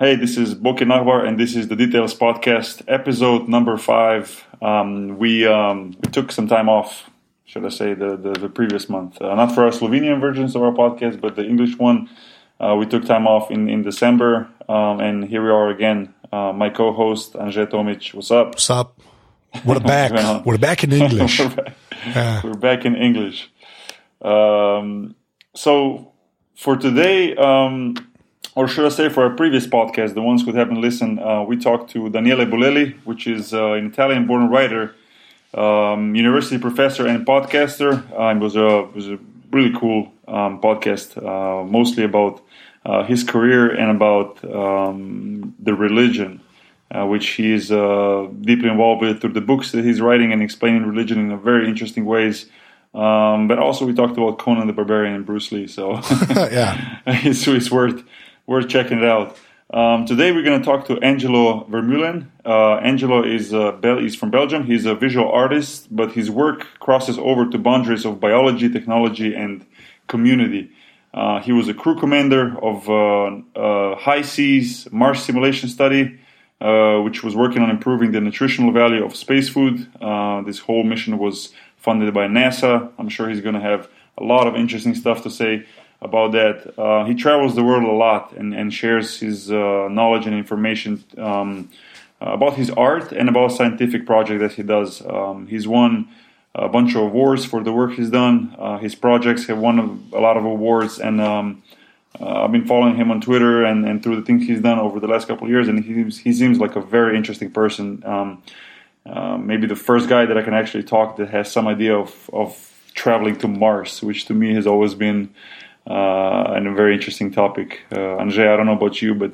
Hey, this is Boki Nahbar, and this is the Details Podcast, episode number five. Um, we, um, we took some time off, should I say, the, the, the previous month. Uh, not for our Slovenian versions of our podcast, but the English one. Uh, we took time off in, in December, um, and here we are again. Uh, my co host, Anže Tomic. What's up? What's up? We're back. We're back in English. we're, back. We're, back. in English. Um, so, for today, um, or should I say, for our previous podcast, the ones who haven't listened, uh, we talked to Daniele Bolelli, which is uh, an Italian-born writer, um, university professor, and podcaster. Uh, it was a was a really cool um, podcast, uh, mostly about uh, his career and about um, the religion, uh, which he is deeply involved with through the books that he's writing and explaining religion in very interesting ways. Um, but also, we talked about Conan the Barbarian and Bruce Lee, so yeah, it's, it's worth worth checking it out. Um, today we're going to talk to Angelo Vermeulen. Uh, Angelo is uh, Bel- he's from Belgium. He's a visual artist, but his work crosses over to boundaries of biology, technology, and community. Uh, he was a crew commander of uh, uh, HI-SEAS Mars simulation study, uh, which was working on improving the nutritional value of space food. this whole mission was funded by NASA. I'm sure he's going to have a lot of interesting stuff to say about that. Uh, he travels the world a lot and, and shares his uh, knowledge and information um, about his art and about scientific project that he does. Um, he's won a bunch of awards for the work he's done. Uh, his projects have won a, lot of awards, and um, uh, I've been following him on Twitter and, and through the things he's done over the last couple of years, and he seems, he seems like a very interesting person. Um, uh, maybe the first guy that I can actually talk to that has some idea of, of traveling to Mars, which to me has always been uh, and a very interesting topic. Uh, Anže, I don't know about you, but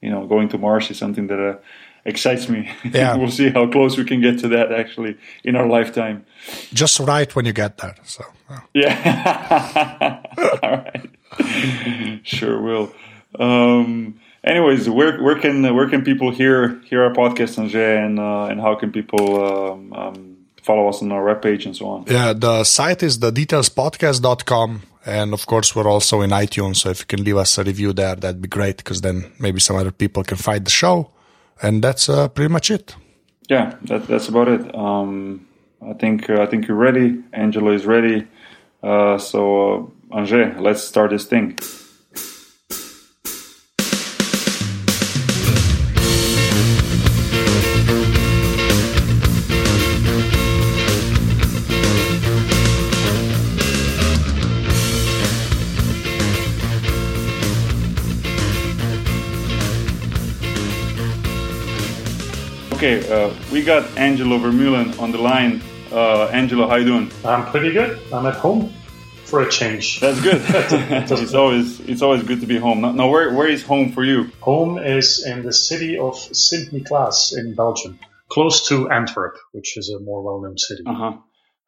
you know, going to Mars is something that uh, excites me. Yeah. we'll see how close we can get to that actually in our lifetime. Just right when you get there. So yeah. All right. sure will. Um, anyways, where where can where can people hear hear our podcast, Anže, and uh, and how can people um, um, follow us on our webpage and so on? Yeah, the site is the detailspodcast.com and of course, we're also in iTunes. So if you can leave us a review there, that'd be great because then maybe some other people can find the show. And that's uh, pretty much it. Yeah, that, that's about it. Um, I think uh, I think you're ready. Angelo is ready. Uh, so, uh, Anže, let's start this thing. Okay, uh, we got Angelo Vermeulen on the line. Uh, Angelo, how you doing? I'm pretty good. I'm at home for a change. That's good. it's always it's always good to be home. Now, where where is home for you? Home is in the city of Sint Niklaas in Belgium, close to Antwerp, which is a more well-known city. Uh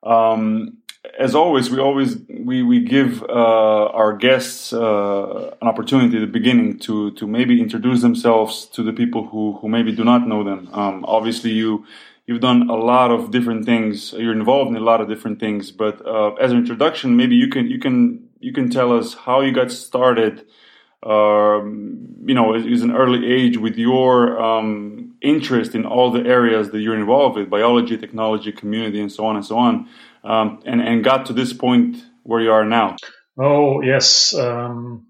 huh. Um, as always, we always we we give uh, our guests uh, an opportunity at the beginning to to maybe introduce themselves to the people who who maybe do not know them. Um, obviously, you you've done a lot of different things. You're involved in a lot of different things. But uh, as an introduction, maybe you can you can you can tell us how you got started. Um, you know, is an early age with your um, interest in all the areas that you're involved with biology, technology, community, and so on and so on um, and and got to this point where you are now? Oh yes, um,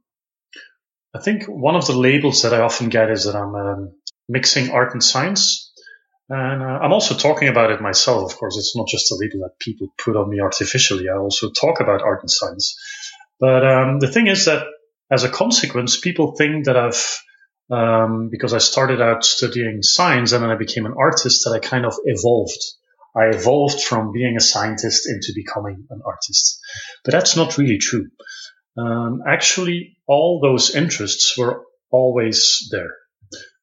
I think one of the labels that I often get is that I'm um, mixing art and science, and uh, I'm also talking about it myself. Of course, it's not just a label that people put on me artificially. I also talk about art and science, but um, the thing is that as a consequence, people think that I've um, because I started out studying science and then I became an artist that I kind of evolved. I evolved from being a scientist into becoming an artist. But that's not really true. Um, actually, all those interests were always there.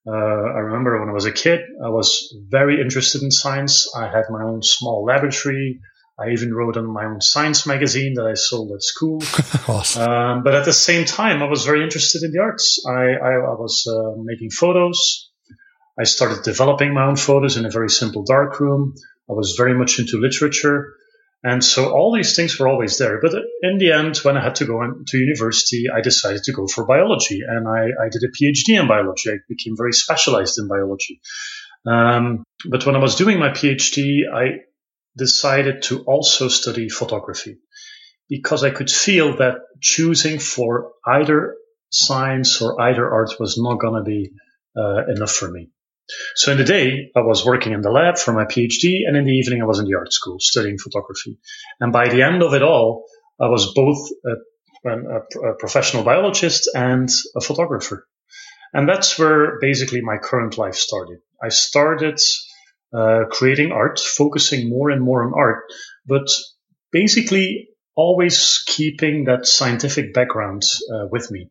Uh, I remember when I was a kid, I was very interested in science. I had my own small laboratory. I even wrote on my own science magazine that I sold at school. awesome. um, but at the same time, I was very interested in the arts. I, I, I was uh, making photos. I started developing my own photos in a very simple darkroom. I was very much into literature. And so all these things were always there. But in the end, when I had to go to university, I decided to go for biology and I, I did a PhD in biology. I became very specialized in biology. Um, but when I was doing my PhD, I decided to also study photography because I could feel that choosing for either science or either art was not going to be uh, enough for me. So in the day, I was working in the lab for my PhD, and in the evening, I was in the art school studying photography. And by the end of it all, I was both a, a, a professional biologist and a photographer. And that's where basically my current life started. I started uh, creating art, focusing more and more on art, but basically always keeping that scientific background uh, with me.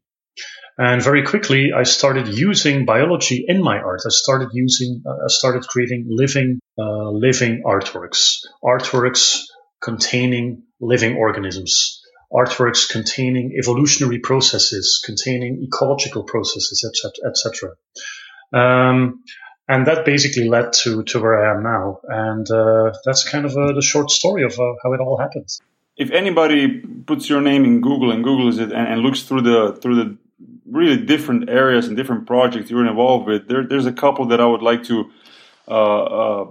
And very quickly, I started using biology in my art. I started using, uh, I started creating living, uh, living artworks, artworks containing living organisms, artworks containing evolutionary processes, containing ecological processes, etc., etc. Um, and that basically led to to where I am now. And uh, that's kind of uh, the short story of uh, how it all happened. If anybody puts your name in Google and Googles it and, and looks through the through the really different areas and different projects you're involved with. There, there's a couple that I would like to uh, uh,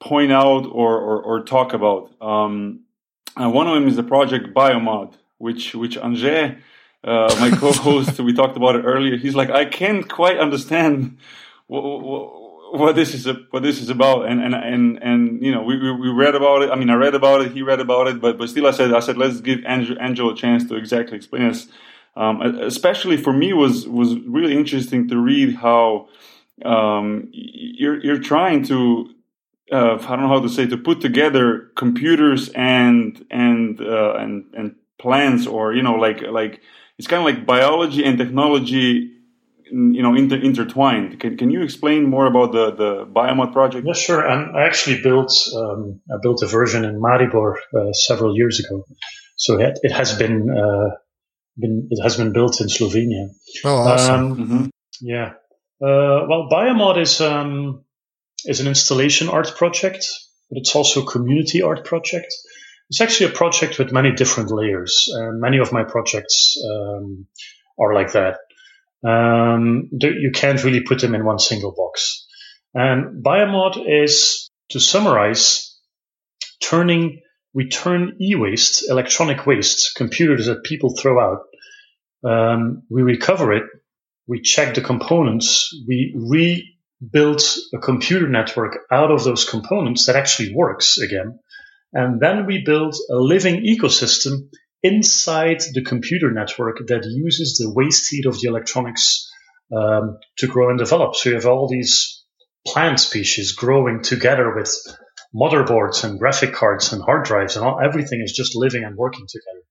point out or, or, or talk about. Um, one of them is the project Biomod, which which Anže, uh, my co-host, we talked about it earlier. He's like, I can't quite understand what, what, what this is what this is about, and and and and you know, we, we, we read about it. I mean, I read about it. He read about it, but but still, I said I said let's give Angel, Angel a chance to exactly explain us um, especially for me was was really interesting to read how um, you're you're trying to uh, I don't know how to say to put together computers and and uh, and and plants or you know like like it's kind of like biology and technology you know inter- intertwined. Can, can you explain more about the the biomod project? Yeah sure. And i actually built um, i built a version in maribor uh, several years ago. So it, it has been uh, been it has been built in Slovenia. Oh, awesome! Um, mm-hmm. Yeah. Uh, well, Biomod is um, is an installation art project, but it's also a community art project. It's actually a project with many different layers, and many of my projects um, are like that. Um, you can't really put them in one single box. And Biomod is, to summarize, turning we turn e-waste, electronic waste, computers that people throw out, um, we recover it, we check the components, we rebuild a computer network out of those components that actually works again. And then we build a living ecosystem inside the computer network that uses the waste heat of the electronics um, to grow and develop. So you have all these plant species growing together with motherboards and graphic cards and hard drives and all, everything is just living and working together.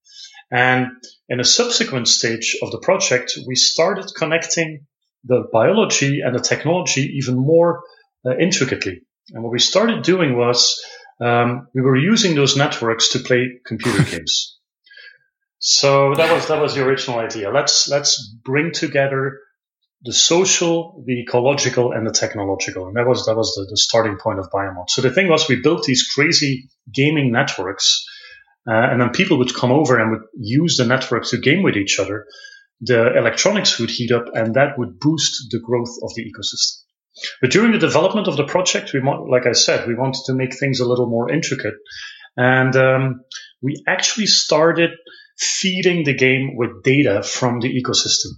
And in a subsequent stage of the project, we started connecting the biology and the technology even more uh, intricately. And what we started doing was um, we were using those networks to play computer games. So that was that was the original idea. Let's let's bring together the social, the ecological, and the technological. And that was that was the, the starting point of Biomod. So the thing was, we built these crazy gaming networks, uh, and then people would come over and would use the networks to game with each other. The electronics would heat up, and that would boost the growth of the ecosystem. But during the development of the project, we want, like I said, we wanted to make things a little more intricate, and um, we actually started feeding the game with data from the ecosystem.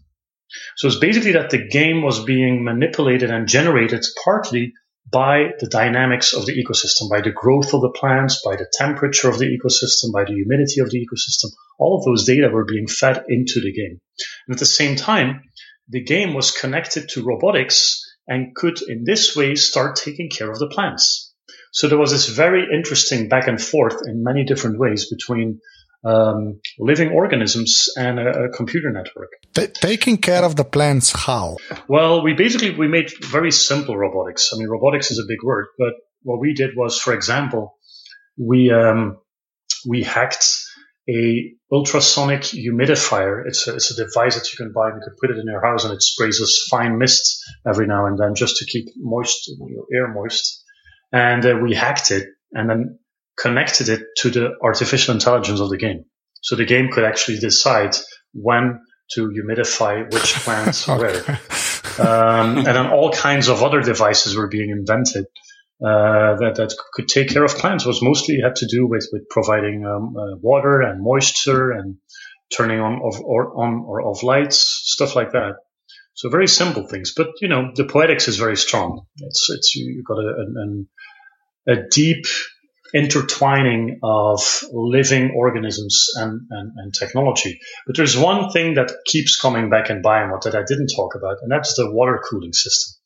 So it's basically that the game was being manipulated and generated partly by the dynamics of the ecosystem, by the growth of the plants, by the temperature of the ecosystem, by the humidity of the ecosystem. All of those data were being fed into the game. And at the same time, the game was connected to robotics and could in this way start taking care of the plants. So there was this very interesting back and forth in many different ways between um, living organisms and a, a computer network. T- taking care of the plants, how? Well, we basically we made very simple robotics. I mean, robotics is a big word, but what we did was, for example, we um, we hacked a ultrasonic humidifier. It's a, it's a device that you can buy and you can put it in your house and it sprays us fine mist every now and then just to keep moist your air moist. And uh, we hacked it and then connected it to the artificial intelligence of the game. So the game could actually decide when to humidify which plants okay. where. Um, and then all kinds of other devices were being invented uh, that, that could take care of plants. It was mostly had to do with, with providing um, uh, water and moisture and turning on of or on or off lights, stuff like that. So very simple things, but you know the poetics is very strong. It's it's you've got a, a, a deep intertwining of living organisms and, and, and, technology. But there's one thing that keeps coming back in Biomod that I didn't talk about, and that's the water cooling system.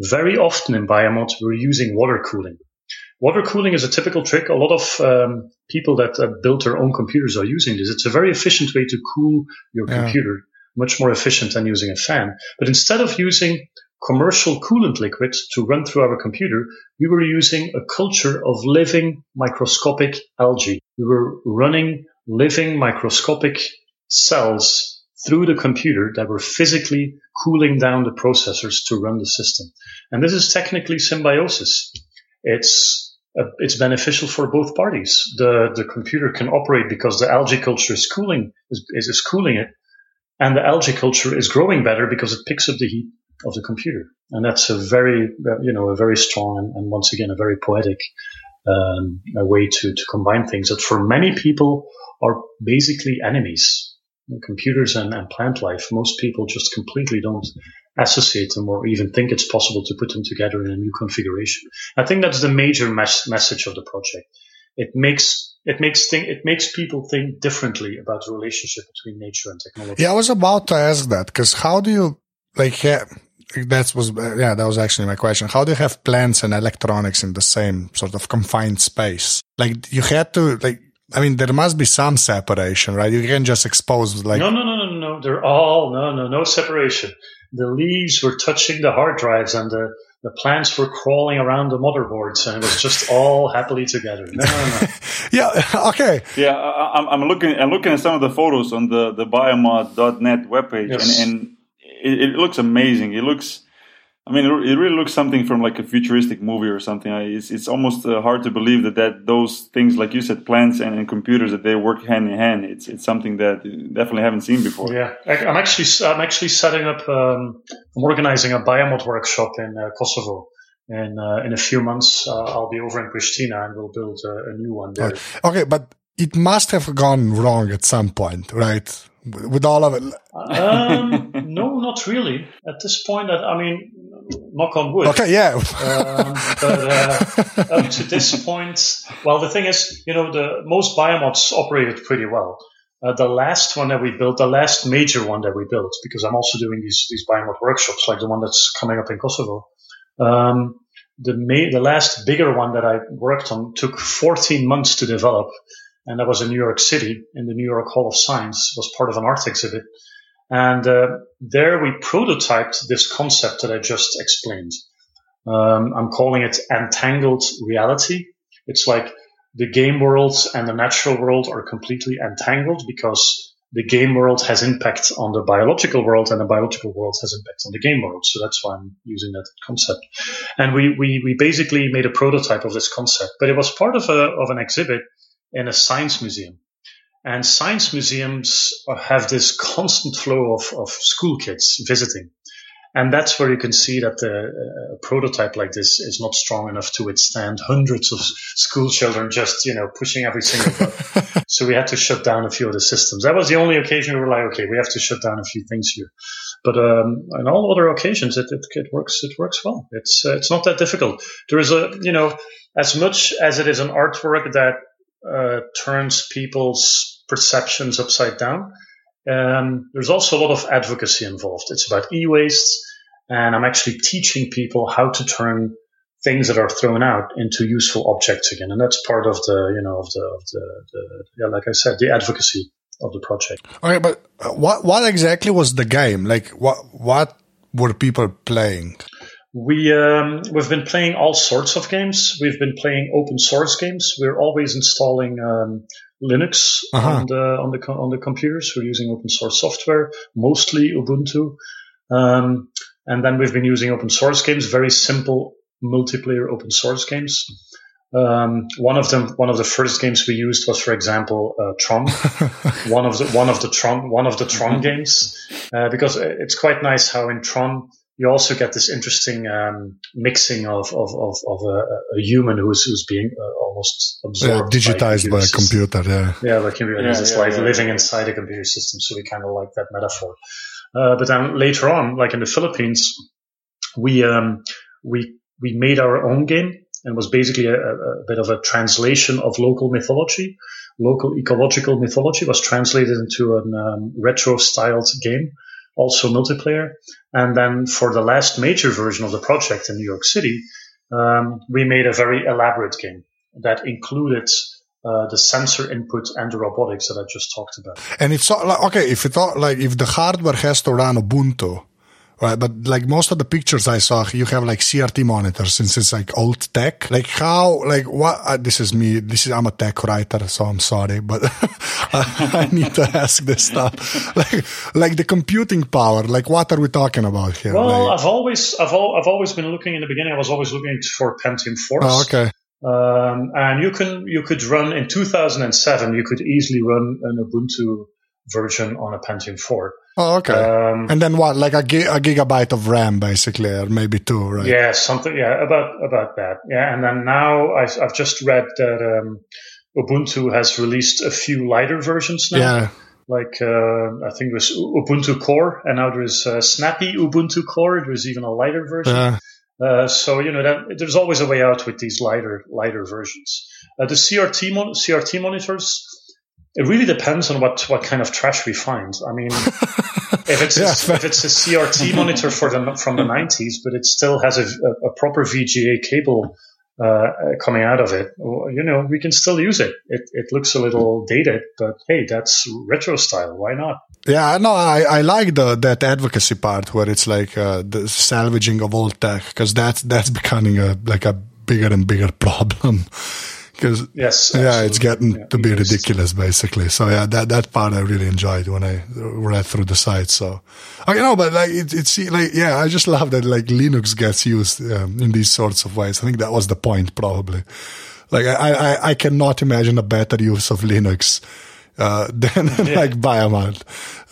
Very often in Biomod, we're using water cooling. Water cooling is a typical trick. A lot of um, people that uh, build their own computers are using this. It's a very efficient way to cool your yeah. computer, much more efficient than using a fan. But instead of using commercial coolant liquid to run through our computer, we were using a culture of living microscopic algae. We were running living microscopic cells through the computer that were physically cooling down the processors to run the system. And this is technically symbiosis. It's uh, it's beneficial for both parties. The the computer can operate because the algae culture is cooling is, is cooling it, and the algae culture is growing better because it picks up the heat of the computer. And that's a very uh, you know a very strong and, and once again a very poetic um, a way to to combine things that for many people are basically enemies computers and, and plant life, most people just completely don't associate them or even think it's possible to put them together in a new configuration. I think that's the major mes- message of the project. It makes it makes think it makes people think differently about the relationship between nature and technology. Yeah, I was about to ask that because how do you like that was yeah that was actually my question. How do you have plants and electronics in the same sort of confined space? Like you had to like I mean, there must be some separation, right? You can just expose like. No, no, no, no, no. They're all no, no, no separation. The leaves were touching the hard drives, and the the plants were crawling around the motherboards, and it was just all happily together. No, no, no. yeah. Okay. Yeah, I, I'm looking. I'm looking at some of the photos on the the biomod.net webpage, yes. and, and it, it looks amazing. It looks I mean, it really looks something from like a futuristic movie or something. It's, it's almost uh, hard to believe that, that those things, like you said, plants and, and, computers, that they work hand in hand. It's it's something that definitely haven't seen before. Yeah, I'm actually I'm actually setting up. Um, I'm organizing a biomod workshop in uh, Kosovo. And uh, in a few months, uh, I'll be over in Pristina and we'll build a, a new one there. Okay, but it must have gone wrong at some point, right? With all of it. um, no, not really. At this point, I mean, knock on wood. Okay, yeah. um, but uh, up to this point, well, the thing is, you know, the most biomods operated pretty well. Uh, the last one that we built, the last major one that we built, because I'm also doing these these biomod workshops, like the one that's coming up in Kosovo. Um, the ma- the last bigger one that I worked on took 14 months to develop, and that was in New York City in the New York Hall of Science. Was part of an art exhibit. And uh, there we prototyped this concept that I just explained. Um, I'm calling it entangled reality. It's like the game world and the natural world are completely entangled because the game world has impact on the biological world and the biological world has impact on the game world. So that's why I'm using that concept. And we, we, we basically made a prototype of this concept, but it was part of a, of an exhibit in a science museum. And science museums have this constant flow of, of school kids visiting. And that's where you can see that the, a prototype like this is not strong enough to withstand hundreds of school children just, you know, pushing every single button. so we had to shut down a few of the systems. That was the only occasion we were like, okay, we have to shut down a few things here. But um, on all other occasions, it, it, it, works. It works well. It's uh, it's not that difficult. There is a you know as much as it is an artwork that uh, turns people's perceptions upside down. Um, there's also a lot of advocacy involved. It's about e-waste, and I'm actually teaching people how to turn things that are thrown out into useful objects again, and that's part of the, you know, of the, of the, the yeah, like I said, the advocacy of the project. Okay, but uh, what what exactly was the game? Like, what what were people playing? We um, we've been playing all sorts of games. We've been playing open source games. We're always installing um, Linux uh-huh. on the on the on the computers. We're using open source software, mostly Ubuntu, um, and then we've been using open source games, very simple multiplayer open source games. Um, one of them, one of the first games we used was, for example, uh, Tron. one of the one of the Tron one of the Tron games, uh, because it's quite nice how in Tron you also get this interesting um, mixing of of, of, of a, a, human who's who's being uh, almost absorbed, yeah, digitized by a, by a computer. Yeah, yeah, like computer. Yeah, it's yeah, like yeah, living inside a computer system. So we kind of like that metaphor. Uh, but then later on, like in the Philippines, we um, we we made our own game and was basically a, a, bit of a translation of local mythology. Local ecological mythology was translated into a um, retro styled game, also multiplayer. And then for the last major version of the project in New York City, um, we made a very elaborate game that included uh, the sensor input and the robotics that I just talked about. And it's like, okay, if it like if the hardware has to run Ubuntu, right? But like most of the pictures I saw, you have like CRT monitors since it's like old tech. Like how, like what, uh, this is me, this is, I'm a tech writer, so I'm sorry, but I, I, need to ask this stuff. Like, like the computing power, like what are we talking about here? Well, like, I've always, I've, al- I've always been looking in the beginning, I was always looking for Pentium Force. Oh, okay. Um, and you can, you could run in 2007, you could easily run an Ubuntu version on a Pentium 4. Oh, okay. Um, and then what? Like a, gi- a gigabyte of RAM, basically, or maybe two, right? Yeah, something. Yeah, about about that. Yeah, and then now I, have I've just read that um, Ubuntu has released a few lighter versions now. Yeah. Like uh, I think it was Ubuntu Core, and now there's uh, Snappy Ubuntu Core. There's even a lighter version. Yeah. Uh, so you know that there's always a way out with these lighter lighter versions. Uh, the CRT mon- CRT monitors it really depends on what, what kind of trash we find. I mean, if it's yeah. a, if it's a CRT monitor for the from the 90s, but it still has a, a proper VGA cable uh, coming out of it, you know, we can still use it. It it looks a little dated, but hey, that's retro style. Why not? Yeah, no, I, I like the that advocacy part where it's like uh, the salvaging of old tech because that's that's becoming a like a bigger and bigger problem because yes, yeah, it's getting yeah, to be ridiculous basically. So yeah, that that part I really enjoyed when I read through the site. So I know, but like it, it's like yeah, I just love that like Linux gets used um, in these sorts of ways. I think that was the point probably. Like I I, I cannot imagine a better use of Linux. Uh, than yeah. like Biomod.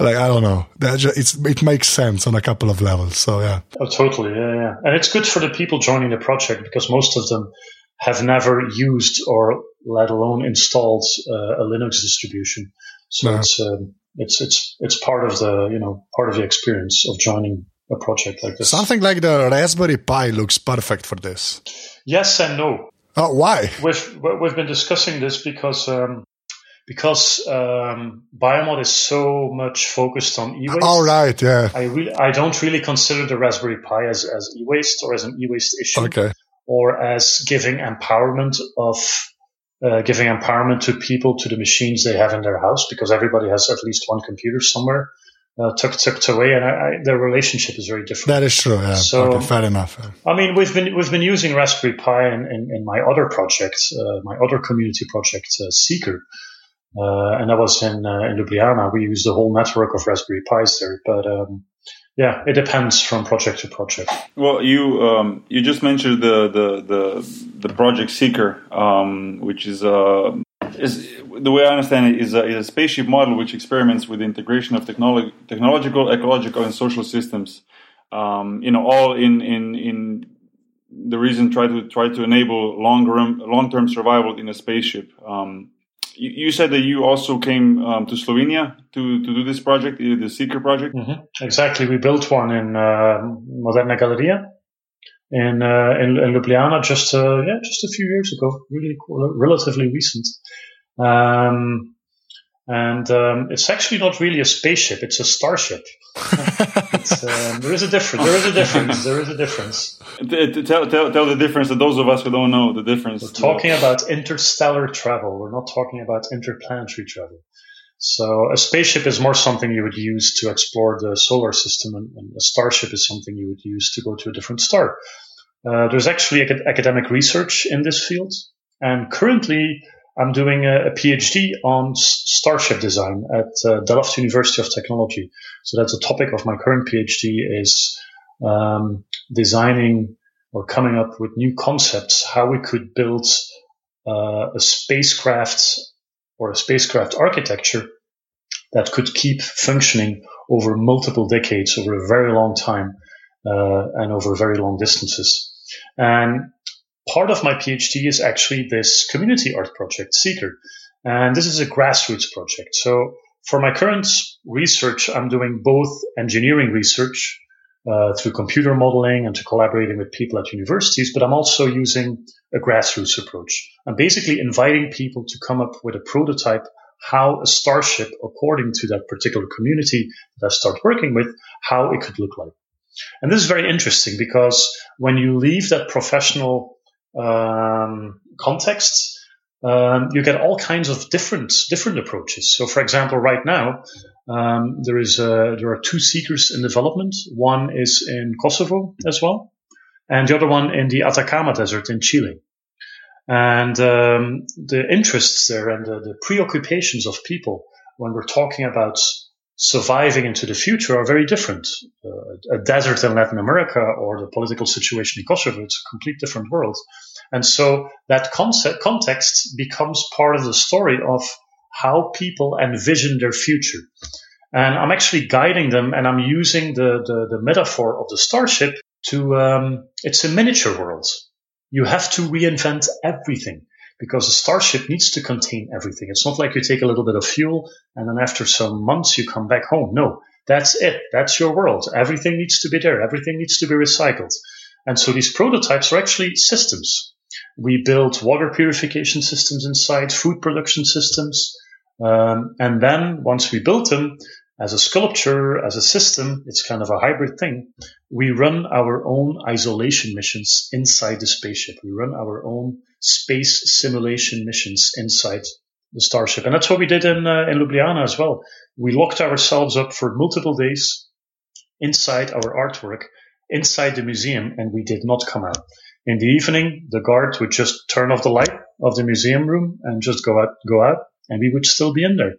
Like I don't know. That just, it's it makes sense on a couple of levels. So yeah. Oh, totally. Yeah, yeah. And it's good for the people joining the project because most of them have never used or let alone installed uh, a Linux distribution. So no. it's um, it's it's it's part of the you know part of the experience of joining a project like this. Something like the Raspberry Pi looks perfect for this. Yes and no. Oh, why? We've we've been discussing this because um, because um, Biomod is so much focused on e-waste. All right, yeah. I really I don't really consider the Raspberry Pi as as e-waste or as an e-waste issue. Okay or as giving empowerment of uh, giving empowerment to people to the machines they have in their house because everybody has at least one computer somewhere uh, tucked tucked away, and I, I, their relationship is very different. That is true. Yeah. So okay, fair enough. I mean, we've been we've been using Raspberry Pi in, in, in my other project, uh, my other community project, uh, Seeker, uh, and that was in uh, in Ljubljana. We used the whole network of Raspberry Pis there, but um, yeah, it depends from project to project. Well, you um, you just mentioned the the the, the project Seeker, um, which is uh, is the way I understand it is a, is a spaceship model which experiments with the integration of technolo- technological, ecological, and social systems. Um, you know, all in in in the reason try to try to enable long long term survival in a spaceship. Um, you, said that you also came um, to Slovenia to, to do this project, the Seeker project. Mm-hmm. Exactly, we built one in uh, Moderna Galerija in, uh, in, in Ljubljana just uh, yeah just a few years ago, really cool, relatively recent. Um, and um, it's actually not really a spaceship; it's a starship. it's, um, there is a difference. There is a difference. There is a difference. Tell, tell, tell the difference to those of us who don't know the difference. We're talking about interstellar travel. We're not talking about interplanetary travel. So a spaceship is more something you would use to explore the solar system, and, and a starship is something you would use to go to a different star. Uh, there's actually academic research in this field, and currently I'm doing a, a PhD on starship design at uh, Delft University of Technology. So that's the topic of my current PhD is um, designing or coming up with new concepts how we could build uh, a spacecraft or a spacecraft architecture that could keep functioning over multiple decades, over a very long time, uh, and over very long distances. And part of my PhD is actually this community art project, Seeker. And this is a grassroots project. So for my current research, I'm doing both engineering research uh, through computer modeling and to collaborating with people at universities, but I'm also using a grassroots approach. I'm basically inviting people to come up with a prototype how a starship, according to that particular community that I start working with, how it could look like. And this is very interesting because when you leave that professional um, context, um, you get all kinds of different different approaches. So, for example, right now um, there is a, there are two seekers in development. One is in Kosovo as well, and the other one in the Atacama Desert in Chile. And um, the interests there and the, the preoccupations of people when we're talking about surviving into the future are very different. Uh, a desert in Latin America or the political situation in Kosovo, it's a complete different world. And so that concept, context becomes part of the story of how people envision their future. And I'm actually guiding them and I'm using the, the, the metaphor of the starship to, um, it's a miniature world. You have to reinvent everything because a starship needs to contain everything. It's not like you take a little bit of fuel and then after some months you come back home. No, that's it. That's your world. Everything needs to be there. Everything needs to be recycled. And so these prototypes are actually systems. We build water purification systems inside, food production systems. Um, and then once we built them, as a sculpture, as a system, it's kind of a hybrid thing. We run our own isolation missions inside the spaceship. We run our own space simulation missions inside the starship. And that's what we did in, uh, in Ljubljana as well. We locked ourselves up for multiple days inside our artwork, inside the museum, and we did not come out. In the evening, the guard would just turn off the light of the museum room and just go out, go out, and we would still be in there.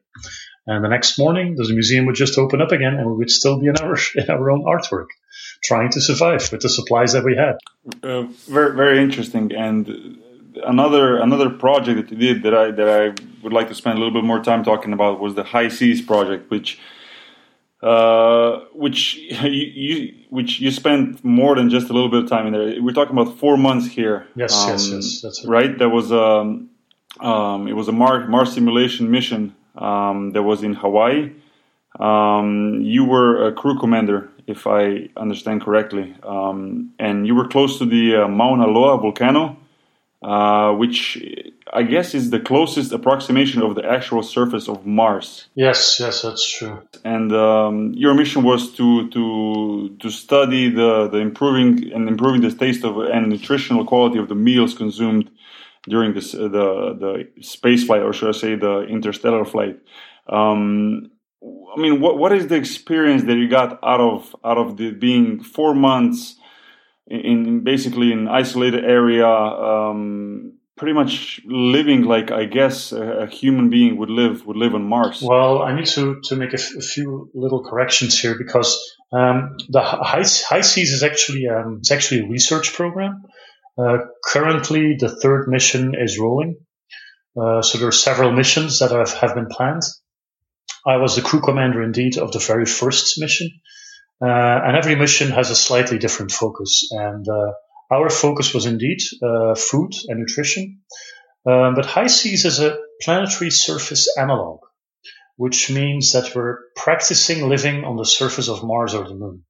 And the next morning, the museum would just open up again, and we would still be in our in our own artwork, trying to survive with the supplies that we had. Uh, very very interesting. And another another project that you did that I that I would like to spend a little bit more time talking about was the HI-SEAS project, which. Uh, which you, you, which you spent more than just a little bit of time in there. We're talking about four months here. Yes, um, yes, yes. That's right. right. That was um, um, it was a Mars, Mars simulation mission um, that was in Hawaii. Um, you were a crew commander, if I understand correctly, um, and you were close to the uh, Mauna Loa volcano, uh, which I guess is the closest approximation of the actual surface of Mars. Yes, yes, that's true. And um, your mission was to to to study the, the improving and improving the taste of and nutritional quality of the meals consumed during this uh, the the space flight, or should I say the interstellar flight. Um, I mean, what what is the experience that you got out of out of the being four months in, in basically an isolated area, um, pretty much living like I guess a, a, human being would live would live on Mars? Well, I need to to make a, f- a few little corrections here because um, the high, HI-SEAS is actually um, it's actually a research program. Uh, currently, the third mission is rolling. Uh, so there are several missions that have, have been planned. I was the crew commander indeed of the very first mission. Uh, and every mission has a slightly different focus. And uh, our focus was indeed uh, food and nutrition. Um, but HI-SEAS is a planetary surface analog, which means that we're practicing living on the surface of Mars or the Moon.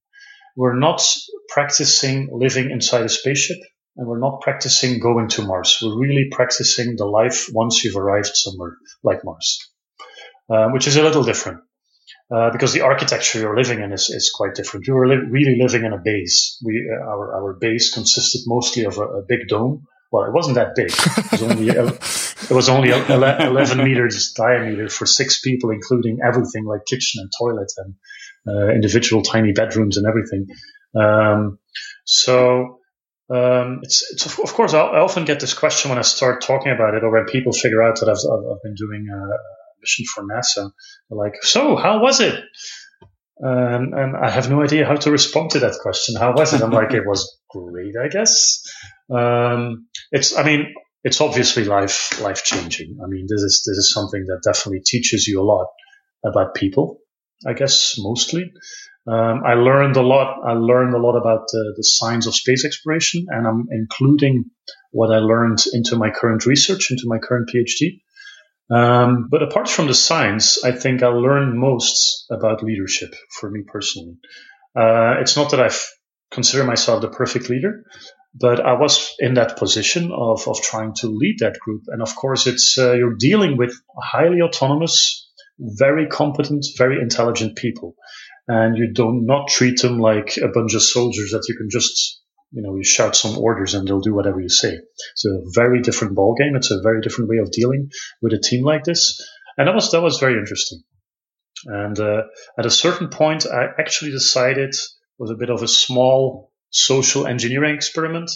We're not practicing living inside a spaceship and we're not practicing going to Mars. We're really practicing the life once you've arrived somewhere like Mars, uh, which is a little different. Uh, because the architecture you're living in is, is quite different. You were li- really living in a base. We, uh, our, our base consisted mostly of a, a, big dome. Well, it wasn't that big. It was only, it was only 11 meters diameter for six people, including everything like kitchen and toilet and uh, individual tiny bedrooms and everything. Um, so um, it's, it's of course I often get this question when I start talking about it, or when people figure out that I've, I've been doing a mission for NASA. They're like, "So, how was it?" Um, and I have no idea how to respond to that question. How was it? I'm like, it was great, I guess. Um, it's, I mean, it's obviously life life changing. I mean, this is this is something that definitely teaches you a lot about people. I guess mostly. Um, I learned a lot. I learned a lot about uh, the science of space exploration, and I'm including what I learned into my current research, into my current PhD. Um, but apart from the science, I think I learned most about leadership for me personally. Uh, it's not that I consider myself the perfect leader, but I was in that position of, of trying to lead that group. And of course, it's uh, you're dealing with highly autonomous, very competent, very intelligent people, and you do not not treat them like a bunch of soldiers that you can just you know you shout some orders and they'll do whatever you say. It's a very different ball game. It's a very different way of dealing with a team like this, and that was that was very interesting. And uh, at a certain point, I actually decided was a bit of a small social engineering experiment.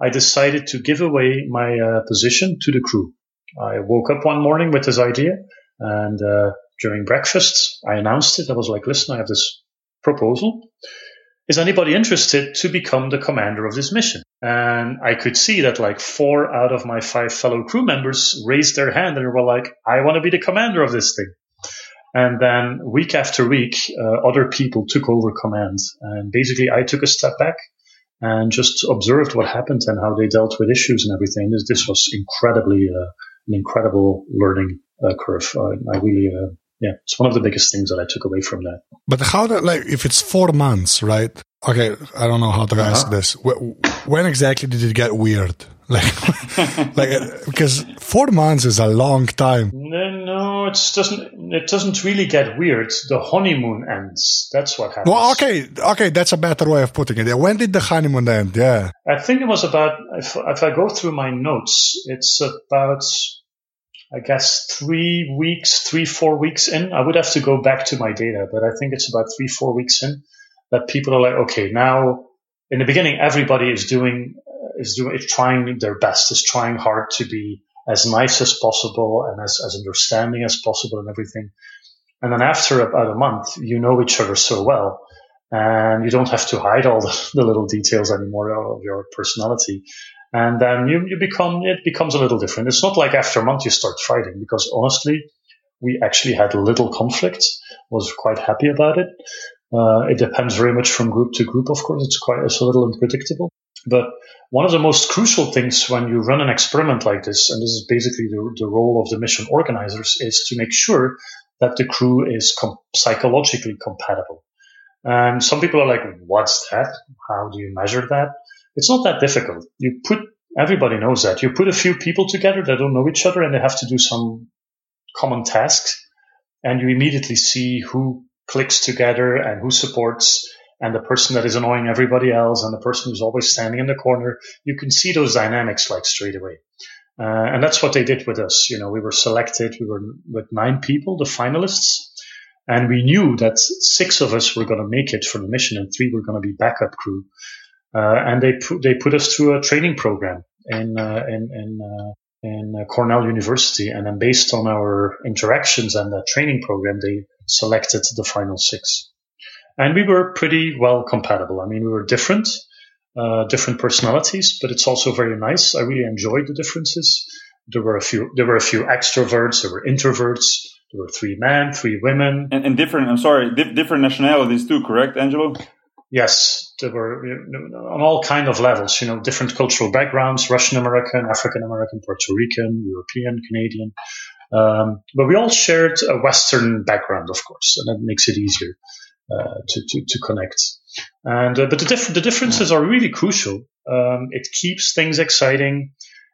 I decided to give away my uh, position to the crew. I woke up one morning with this idea, and uh, during breakfast, I announced it. I was like, "Listen, I have this proposal. Is anybody interested to become the commander of this mission?" And I could see that like four out of my five fellow crew members raised their hand and were like, "I want to be the commander of this thing." And then week after week, uh, other people took over command. And basically, I took a step back and just observed what happened and how they dealt with issues and everything. This, this was incredibly, uh, an incredible learning uh, curve. I really, uh, yeah, it's one of the biggest things that I took away from that. But how, do, like, if it's four months, right? Okay, I don't know how to uh-huh. ask this. When exactly did it get weird? Like, like because four months is a long time. No, no, it doesn't. It doesn't really get weird. The honeymoon ends. That's what happens. Well, okay, okay, that's a better way of putting it. When did the honeymoon end? Yeah, I think it was about. If, if I go through my notes, it's about. I guess three weeks, three four weeks in. I would have to go back to my data, but I think it's about three four weeks in that people are like, okay, now in the beginning, everybody is doing uh, is doing is trying their best, is trying hard to be as nice as possible and as, as understanding as possible and everything. And then after about a month, you know each other so well and you don't have to hide all the, the little details anymore of your personality. And then you, you become, it becomes a little different. It's not like after a month you start fighting because honestly, we actually had little conflict, was quite happy about it. Uh, it depends very much from group to group, of course. It's quite, it's a little unpredictable. But one of the most crucial things when you run an experiment like this, and this is basically the, the role of the mission organizers, is to make sure that the crew is com- psychologically compatible. And some people are like, what's that? How do you measure that? It's not that difficult. You put, everybody knows that. You put a few people together that don't know each other and they have to do some common tasks and you immediately see who clicks together and who supports and the person that is annoying everybody else and the person who's always standing in the corner. You can see those dynamics like straight away. Uh, and that's what they did with us. You know, we were selected. We were with nine people, the finalists, and we knew that six of us were going to make it for the mission and three were going to be backup crew. Uh, and they put, they put us through a training program in, uh, in, in, uh, in Cornell University. And then based on our interactions and the training program, they selected the final six and we were pretty well compatible. I mean, we were different, uh, different personalities, but it's also very nice. I really enjoyed the differences. There were a few, there were a few extroverts, there were introverts, there were three men, three women, and, and different. I'm sorry, di- different nationalities too. Correct, Angelo? Yes, there were you know, on all kind of levels. You know, different cultural backgrounds: Russian American, African American, Puerto Rican, European, Canadian. Um, but we all shared a Western background, of course, and that makes it easier. Uh, to, to, to connect. And uh, but the diff- the differences are really crucial. Um, it keeps things exciting,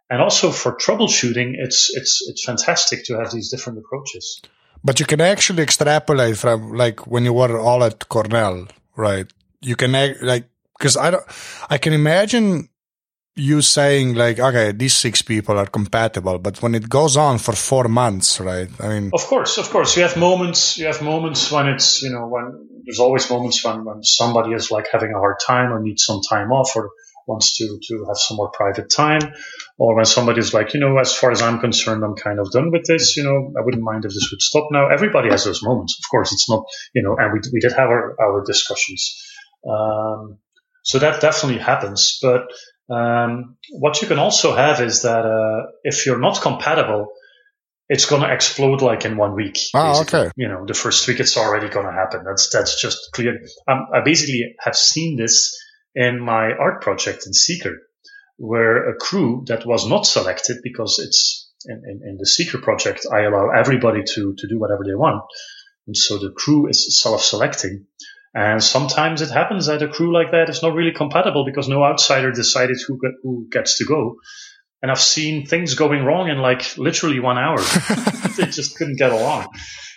and also for troubleshooting, it's it's it's fantastic to have these different approaches. But you can actually extrapolate from like when you were all at Cornell, right? You can like because I don't, I can imagine you saying like, okay, these six people are compatible, but when it goes on for four months, right? I mean, of course, of course, you have moments, you have moments when it's, you know, when there's always moments when, when somebody is like having a hard time or needs some time off or wants to, to have some more private time or when somebody's like, you know, as far as I'm concerned, I'm kind of done with this, you know, I wouldn't mind if this would stop now. Everybody has those moments. Of course, it's not, you know, and we, we did have our, our discussions. Um, so that definitely happens, but Um, what you can also have is that uh, if you're not compatible, it's going to explode like in one week. Oh, okay. You know, the first week it's already going to happen. That's that's just clear. Um, I basically have seen this in my art project in Seeker, where a crew that was not selected because it's in, in, in the Seeker project, I allow everybody to to do whatever they want, and so the crew is self-selecting. And sometimes it happens that a crew like that is not really compatible because no outsider decided who, get, who gets to go. And I've seen things going wrong in like literally one hour. they just couldn't get along.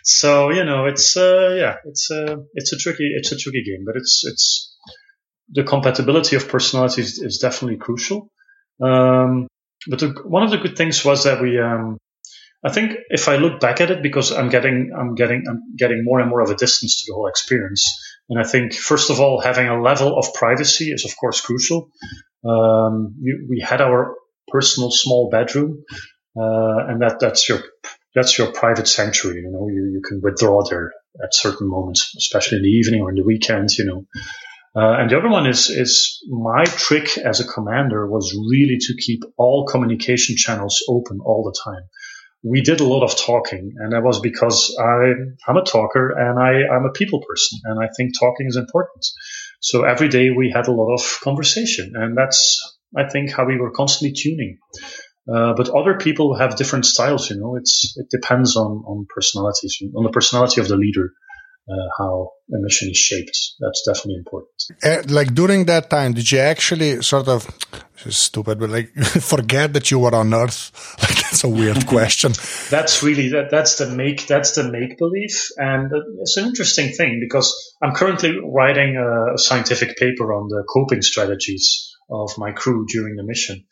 So, you know, it's, uh, yeah, it's, uh, it's a tricky, it's a tricky game, but it's, it's, the compatibility of personalities is definitely crucial. Um, but the, one of the good things was that we, um, I think if I look back at it, because I'm getting, I'm getting, I'm getting more and more of a distance to the whole experience. And I think, first of all, having a level of privacy is, of course, crucial. Um, we, we, had our personal small bedroom, uh, and that, that's your, that's your private sanctuary. You know, you, you can withdraw there at certain moments, especially in the evening or in the weekend, you know. Uh, and the other one is, is my trick as a commander was really to keep all communication channels open all the time we did a lot of talking and that was because I, I'm a talker and I, I'm a people person and I think talking is important. So every day we had a lot of conversation and that's, I think, how we were constantly tuning. Uh, but other people have different styles, you know, it's, it depends on, on personalities, on the personality of the leader how a mission is shaped. That's definitely important. Uh, like during that time, did you actually sort of stupid, but like forget that you were on Earth? Like that's a weird question. that's really that. That's the make. That's the make believe, and it's an interesting thing because I'm currently writing a, a scientific paper on the coping strategies of my crew during the mission.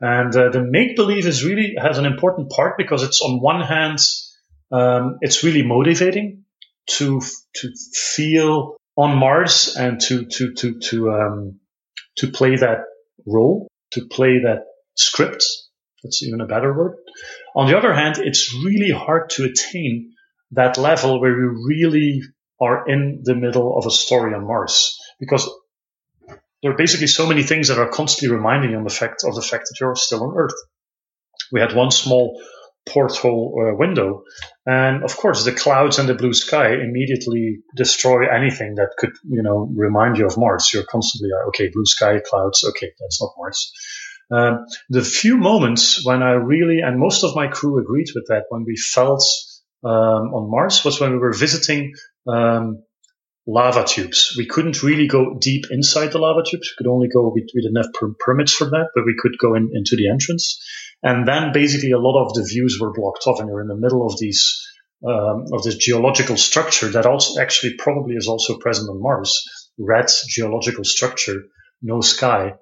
And uh, the make believe is really has an important part because it's on one hand, um, it's really motivating to to feel on Mars and to to to to um, to play that role, to play that script. That's even a better word. On the other hand, it's really hard to attain that level where you really are in the middle of a story on Mars because there are basically so many things that are constantly reminding you on the fact of the fact that you're still on Earth. We had one small porthole uh, window. And of course, the clouds and the blue sky immediately destroy anything that could, you know, remind you of Mars. You're constantly, uh, okay, blue sky, clouds, okay, that's not Mars. Um, the few moments when I really, and most of my crew agreed with that, when we felt um, on Mars was when we were visiting um, lava tubes. We couldn't really go deep inside the lava tubes. We could only go, we, we didn't have per- permits for that, but we could go in, into the entrance. And then basically a lot of the views were blocked off and you're in the middle of these, um, of this geological structure that also actually probably is also present on Mars. Red geological structure, no sky,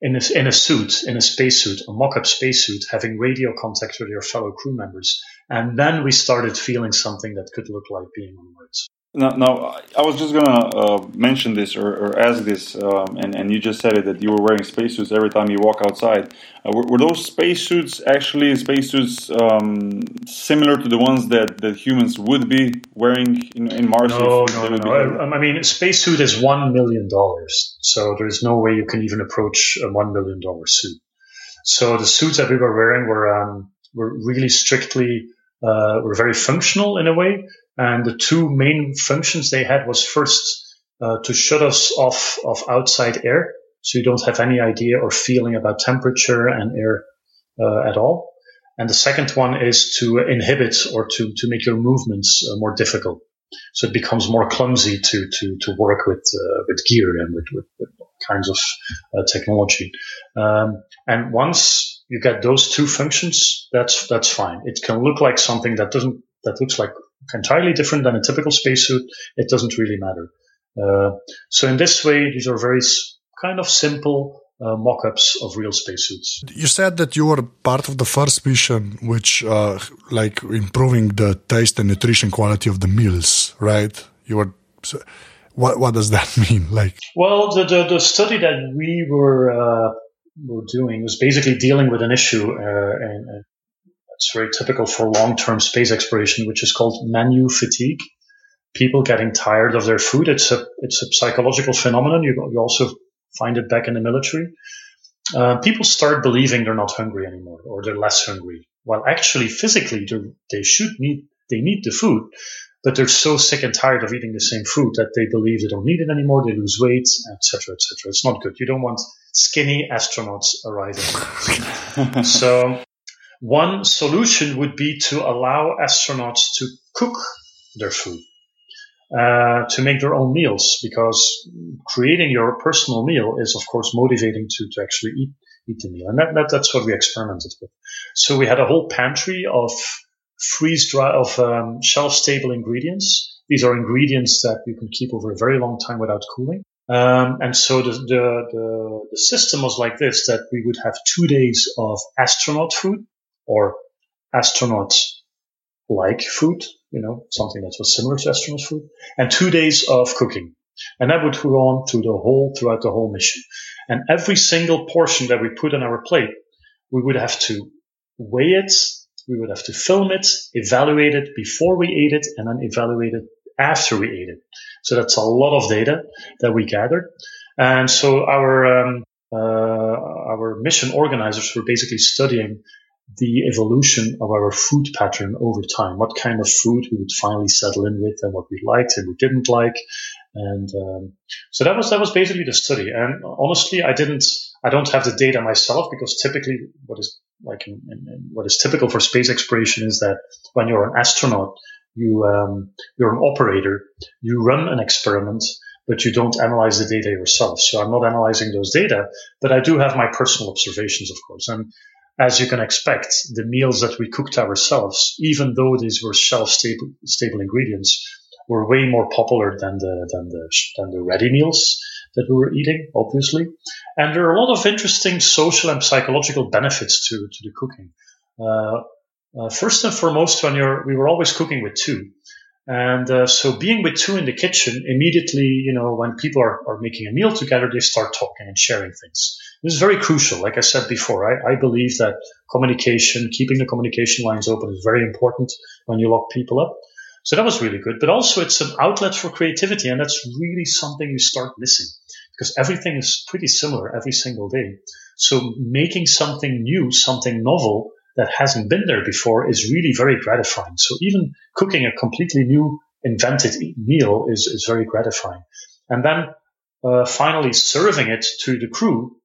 in a, in a suit, in a spacesuit, a mock-up spacesuit, having radio contact with your fellow crew members. And then we started feeling something that could look like being on Mars. Now, now, I was just gonna uh, mention this or, or ask this, um, and, and you just said it that you were wearing spacesuits every time you walk outside. Uh, were, were, those spacesuits actually spacesuits um, similar to the ones that, that humans would be wearing in, in Mars? No, no, no. no. I, I, mean, a spacesuit is one million dollars, so there's no way you can even approach a one million dollar suit. So the suits that we were wearing were um, were really strictly uh, were very functional in a way and the two main functions they had was first uh, to shut us off of outside air, so you don't have any idea or feeling about temperature and air uh, at all. And the second one is to inhibit or to, to make your movements uh, more difficult. So it becomes more clumsy to, to, to work with, uh, with gear and with, with, with kinds of uh, technology. Um, and once you get those two functions, that's, that's fine. It can look like something that doesn't, that looks like entirely different than a typical spacesuit, it doesn't really matter. Uh, so in this way, these are very kind of simple uh, mock-ups of real spacesuits. You said that you were part of the first mission, which uh, like improving the taste and nutrition quality of the meals, right? You were. So what what does that mean? Like, well, the the, the study that we were uh, were doing was basically dealing with an issue, uh, and, it's very typical for long-term space exploration, which is called menu fatigue. People getting tired of their food. It's a it's a psychological phenomenon. You, you also find it back in the military. uh, people start believing they're not hungry anymore or they're less hungry. While actually physically they should need, they need the food, but they're so sick and tired of eating the same food that they believe they don't need it anymore. They lose weight, etc., etc. It's not good. You don't want skinny astronauts arriving. so one solution would be to allow astronauts to cook their food. Uh, to make their own meals because creating your personal meal is of course motivating to, to actually eat eat the meal. And that, that that's what we experimented with. So we had a whole pantry of freeze dry of um, shelf stable ingredients. These are ingredients that you can keep over a very long time without cooling. Um, and so the, the, the, the system was like this that we would have two days of astronaut food or astronaut like food you know, something that was similar to astronaut food, and two days of cooking. And that would go on through the whole, throughout the whole mission. And every single portion that we put on our plate, we would have to weigh it, we would have to film it, evaluate it before we ate it, and then evaluate it after we ate it. So that's a lot of data that we gathered. And so our, um, uh, our mission organizers were basically studying the evolution of our food pattern over time, what kind of food we would finally settle in with and what we liked and we didn't like. And um, so that was that was basically the study. And honestly, I didn't, I don't have the data myself because typically, what is like in, in, in what is typical for space exploration is that when you're an astronaut, you um, you're an operator, you run an experiment, but you don't analyze the data yourself. So I'm not analyzing those data, but I do have my personal observations, of course. And as you can expect, the meals that we cooked ourselves, even though these were shelf stable, stable ingredients, were way more popular than the, than the, than the ready meals that we were eating, obviously. And there are a lot of interesting social and psychological benefits to, to the cooking. Uh, uh, first and foremost, when you're, we were always cooking with two. And uh, so being with two in the kitchen, immediately, you know, when people are, are making a meal together, they start talking and sharing things. This is very crucial. Like I said before, I, I believe that communication, keeping the communication lines open is very important when you lock people up. So that was really good. But also it's an outlet for creativity. And that's really something you start missing because everything is pretty similar every single day. So making something new, something novel that hasn't been there before is really very gratifying. So even cooking a completely new invented meal is, is very gratifying. And then uh, finally serving it to the crew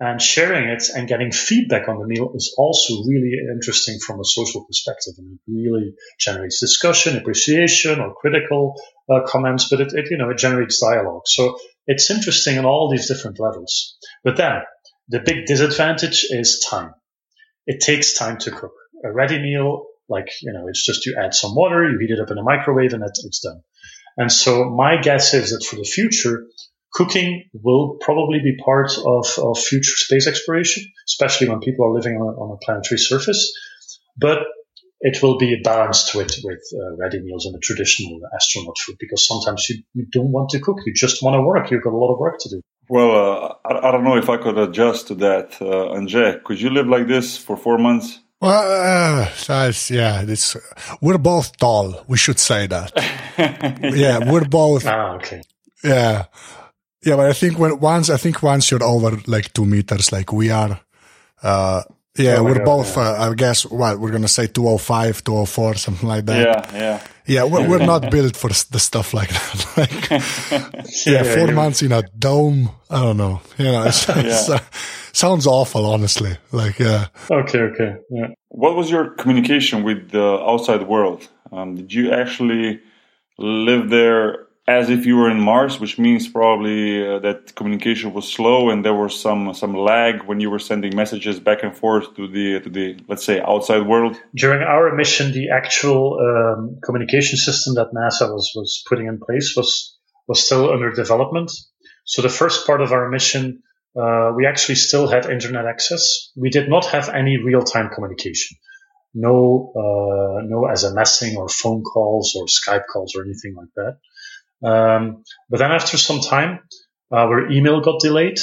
and sharing it and getting feedback on the meal is also really interesting from a social perspective. And it really generates discussion, appreciation, or critical uh, comments, but it, it, you know, it generates dialogue. So it's interesting on all these different levels. But then the big disadvantage is time it takes time to cook. A ready meal, like, you know, it's just you add some water, you heat it up in a microwave and it's done. And so my guess is that for the future, cooking will probably be part of, of future space exploration, especially when people are living on a, on a planetary surface. But it will be balanced with with uh, ready meals and the traditional astronaut food because sometimes you, you don't want to cook, you just want to work. You've got a lot of work to do. Well, uh, I, I, don't know if I could adjust to that, uh, Andrzej. Could you live like this for four months? Well, uh, yeah, this, we're both tall. We should say that. yeah, we're both. Ah, okay. Yeah, yeah, but I think when once I think once you're over like two meters, like we are, uh, yeah, oh we're God, both. Yeah. Uh, I guess what we're gonna say 205, 204, something like that. Yeah, yeah. Yeah, we're, we're not built for the stuff like that. like, yeah, yeah, four months in a dome. I don't know. You know, it's, yeah. it's, uh, sounds awful, honestly. Like, yeah. Okay, okay. Yeah. What was your communication with the outside world? Um, did you actually live there as if you were in Mars, which means probably uh, that communication was slow and there was some some lag when you were sending messages back and forth to the to the let's say outside world. During our mission, the actual um, communication system that NASA was was putting in place was was still under development. So the first part of our mission, uh, we actually still had internet access. We did not have any real time communication. No, uh, no SMSing or phone calls or Skype calls or anything like that. Um, but then after some time, our email got delayed,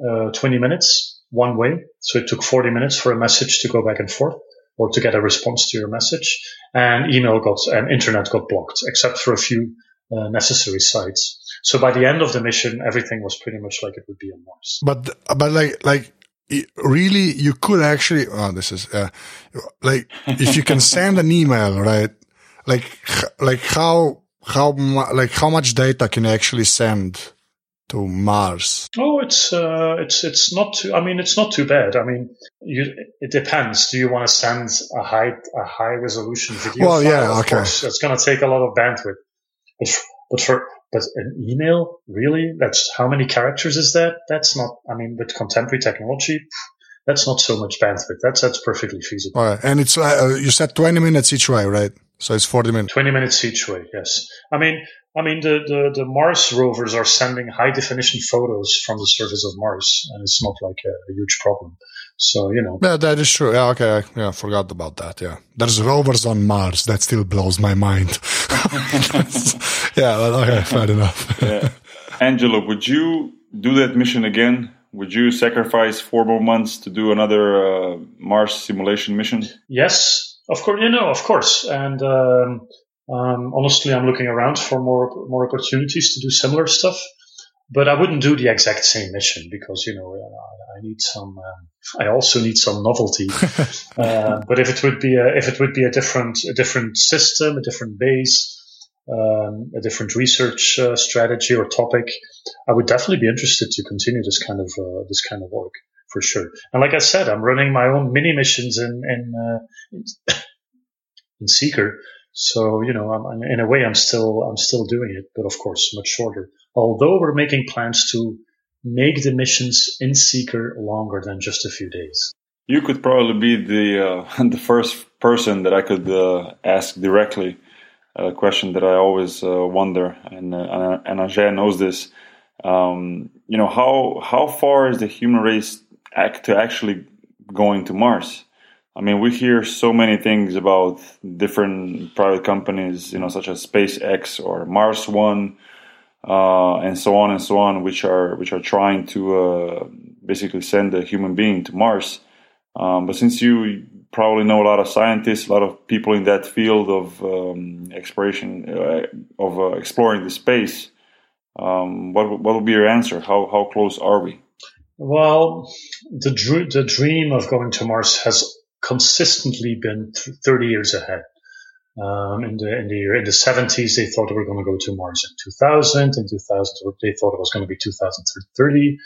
uh, 20 minutes one way. So it took 40 minutes for a message to go back and forth or to get a response to your message. And email got, and internet got blocked, except for a few uh, necessary sites. So by the end of the mission, everything was pretty much like it would be on Mars. But, but like, like, really you could actually. Oh, this is uh, like if you can send an email, right? Like like how how like how much data can you actually send to Mars? Oh, it's uh, it's it's not too. I mean, it's not too bad. I mean, you, it depends. Do you want to send a high a high resolution video? Well, file? yeah, okay. It's going to take a lot of bandwidth. But for, but for but an email, really, that's how many characters is that? That's not. I mean, with contemporary technology, that's not so much bandwidth. That's that's perfectly feasible. All right, and it's uh, you said twenty minutes each way, right? So it's forty minutes. Twenty minutes each way. Yes. I mean, I mean, the, the, the Mars rovers are sending high definition photos from the surface of Mars, and it's not like a, a huge problem. So you know. Yeah, that is true. Yeah, okay. I, yeah, forgot about that. Yeah, there's rovers on Mars. That still blows my mind. yeah. Well, okay. Fair enough. yeah. Angelo, would you do that mission again? Would you sacrifice four more months to do another uh, Mars simulation mission? Yes, of course. You know, of course. And um, um, honestly, I'm looking around for more more opportunities to do similar stuff. But I wouldn't do the exact same mission because you know I, I need some. Um, I also need some novelty. uh, but if it would be a, if it would be a different a different system, a different base, um, a different research uh, strategy or topic, I would definitely be interested to continue this kind of uh, this kind of work for sure. And like I said, I'm running my own mini missions in in, uh, in Seeker, so you know, I'm, in a way, I'm still I'm still doing it, but of course, much shorter. Although we're making plans to make the missions in Seeker longer than just a few days. You could probably be the uh, the first person that I could uh, ask directly a question that I always uh, wonder, and uh, and Ajay knows this. Um, you know how how far is the human race act to actually going to Mars? I mean, we hear so many things about different private companies, you know, such as SpaceX or Mars One, uh, and so on and so on, which are which are trying to uh, basically send a human being to Mars. Um, but since you probably know a lot of scientists, a lot of people in that field of um, exploration, uh, of uh, exploring the space, um, what what would be your answer? How how close are we? Well, the dr- the dream of going to Mars has consistently been 30 years ahead. Um, in the in the year in the 70s, they thought they were going to go to Mars in 2000. In 2000, they thought it was going to be 2030.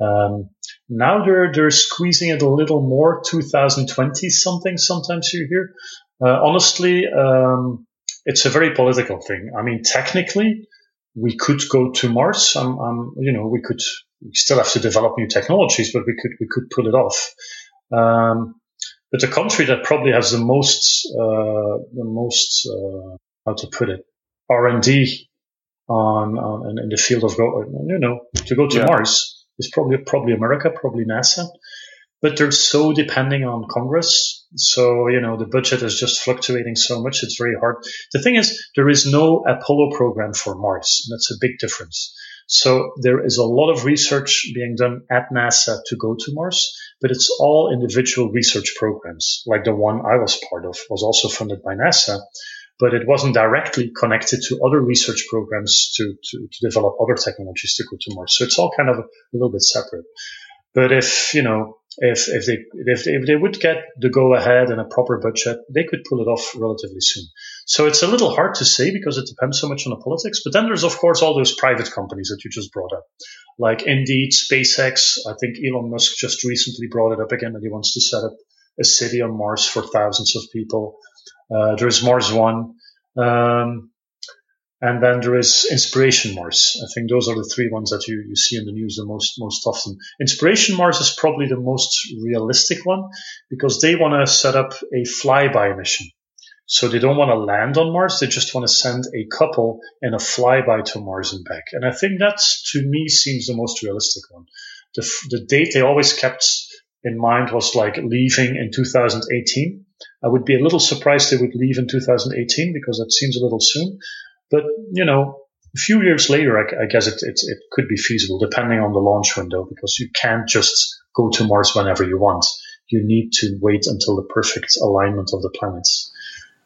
Um, now they're they're squeezing it a little more, 2020 something. Sometimes you hear. Uh, honestly, um, it's a very political thing. I mean, technically, we could go to Mars. Um, um, you know, we could. We still have to develop new technologies, but we could we could pull it off. Um, but the country that probably has the most, uh, the most, uh, how to put it, R and D on, on in the field of go, you know, to go to yeah. Mars is probably probably America, probably NASA. But they're so depending on Congress, so you know the budget is just fluctuating so much. It's very hard. The thing is, there is no Apollo program for Mars. and That's a big difference. So there is a lot of research being done at NASA to go to Mars, but it's all individual research programs. Like the one I was part of was also funded by NASA, but it wasn't directly connected to other research programs to, to, to develop other technologies to go to Mars. So it's all kind of a, little bit separate. But if, you know, if, if they, if they, if they would get the go ahead and a proper budget, they could pull it off relatively soon. So it's a little hard to say because it depends so much on the politics. But then there's, of course, all those private companies that you just brought up, like Indeed, SpaceX. I think Elon Musk just recently brought it up again that he wants to set up a city on Mars for thousands of people. Uh, there's Mars One. Um, and then there is Inspiration Mars. I think those are the three ones that you, you see in the news the most most often. Inspiration Mars is probably the most realistic one because they want to set up a flyby mission. So they don't want to land on Mars. They just want to send a couple in a flyby to Mars and back. And I think that's to me seems the most realistic one. The, the date they always kept in mind was like leaving in 2018. I would be a little surprised they would leave in 2018 because that seems a little soon. But, you know, a few years later, I, I guess it, it, it could be feasible depending on the launch window because you can't just go to Mars whenever you want. You need to wait until the perfect alignment of the planets.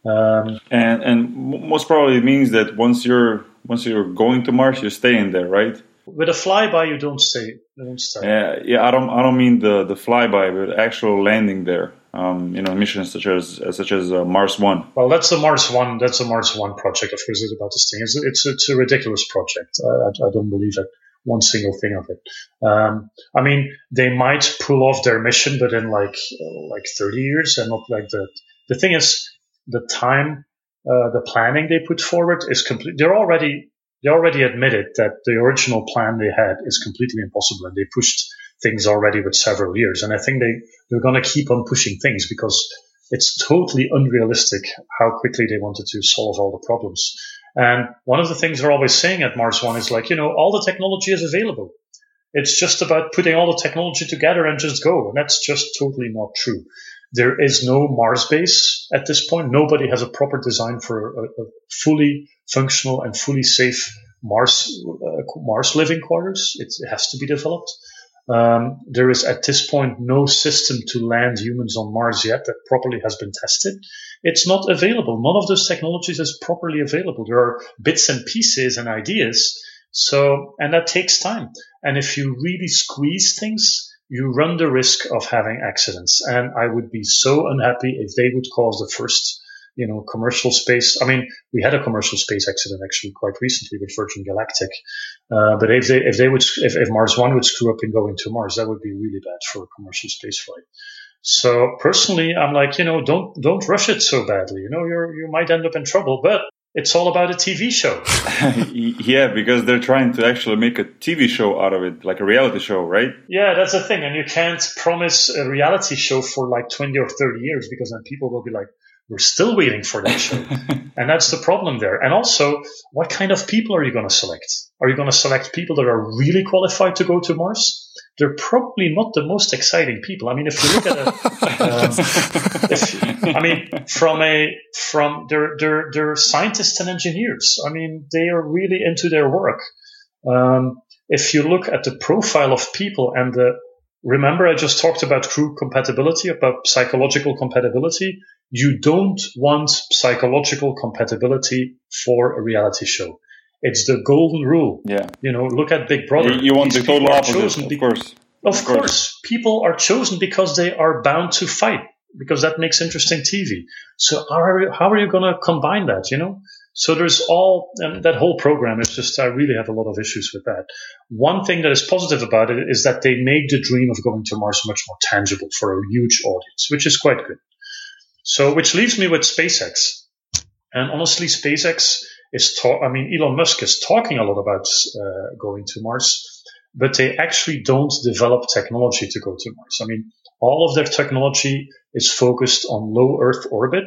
Um, and and most probably it means that once you're once you're going to Mars, you're staying there, right? With a flyby, you don't stay. You don't stay. Yeah, yeah. I don't. I don't mean the the flyby, but actual landing there. Um, you know, missions such as such as uh, Mars One. Well, that's the Mars One. That's a Mars One project. Of course, it's about this thing. It's it's, it's a ridiculous project. I, I, don't believe it. One single thing of it. Um, I mean, they might pull off their mission, but in like like 30 years, and not like that. The thing is, the time, uh, the planning they put forward is complete. They're already they already admitted that the original plan they had is completely impossible, and they pushed things already with several years. And I think they they're going to keep on pushing things because it's totally unrealistic how quickly they wanted to solve all the problems. And one of the things they're always saying at Mars One is like, you know, all the technology is available. It's just about putting all the technology together and just go. And that's just totally not true. There is no Mars base at this point. Nobody has a proper design for a, a fully functional and fully safe Mars uh, Mars living quarters. It, it has to be developed. Um, there is at this point no system to land humans on Mars yet that properly has been tested. It's not available. None of those technologies is properly available. There are bits and pieces and ideas. So, and that takes time. And if you really squeeze things, you run the risk of having accidents. And I would be so unhappy if they would cause the first, you know, commercial space. I mean, we had a commercial space accident actually quite recently with Virgin Galactic. Uh, but if they, if they would, if, if Mars One would screw up in going to Mars, that would be really bad for a commercial space flight. So personally, I'm like, you know, don't, don't rush it so badly. You know, you're, you might end up in trouble, but it's all about a TV show. yeah, because they're trying to actually make a TV show out of it, like a reality show, right? Yeah, that's the thing. And you can't promise a reality show for like 20 or 30 years because then people will be like, we're still waiting for that show. and that's the problem there. And also, what kind of people are you going to select? Are you going to select people that are really qualified to go to Mars? They're probably not the most exciting people. I mean, if you look at it, um, if, I mean, from a from they're they're they're scientists and engineers. I mean, they are really into their work. Um, if you look at the profile of people and the remember, I just talked about crew compatibility, about psychological compatibility. You don't want psychological compatibility for a reality show. It's the golden rule. Yeah. You know, look at Big Brother. You, want These the total opposite, of course. Of, of course. course. People are chosen because they are bound to fight, because that makes interesting TV. So how are you, how are you going to combine that, you know? So there's all, and that whole program is just, I really have a lot of issues with that. One thing that is positive about it is that they make the dream of going to Mars much more tangible for a huge audience, which is quite good. So, which leaves me with SpaceX. And honestly, SpaceX is talk. I mean, Elon Musk is talking a lot about uh, going to Mars, but they actually don't develop technology to go to Mars. I mean, all of their technology is focused on low Earth orbit.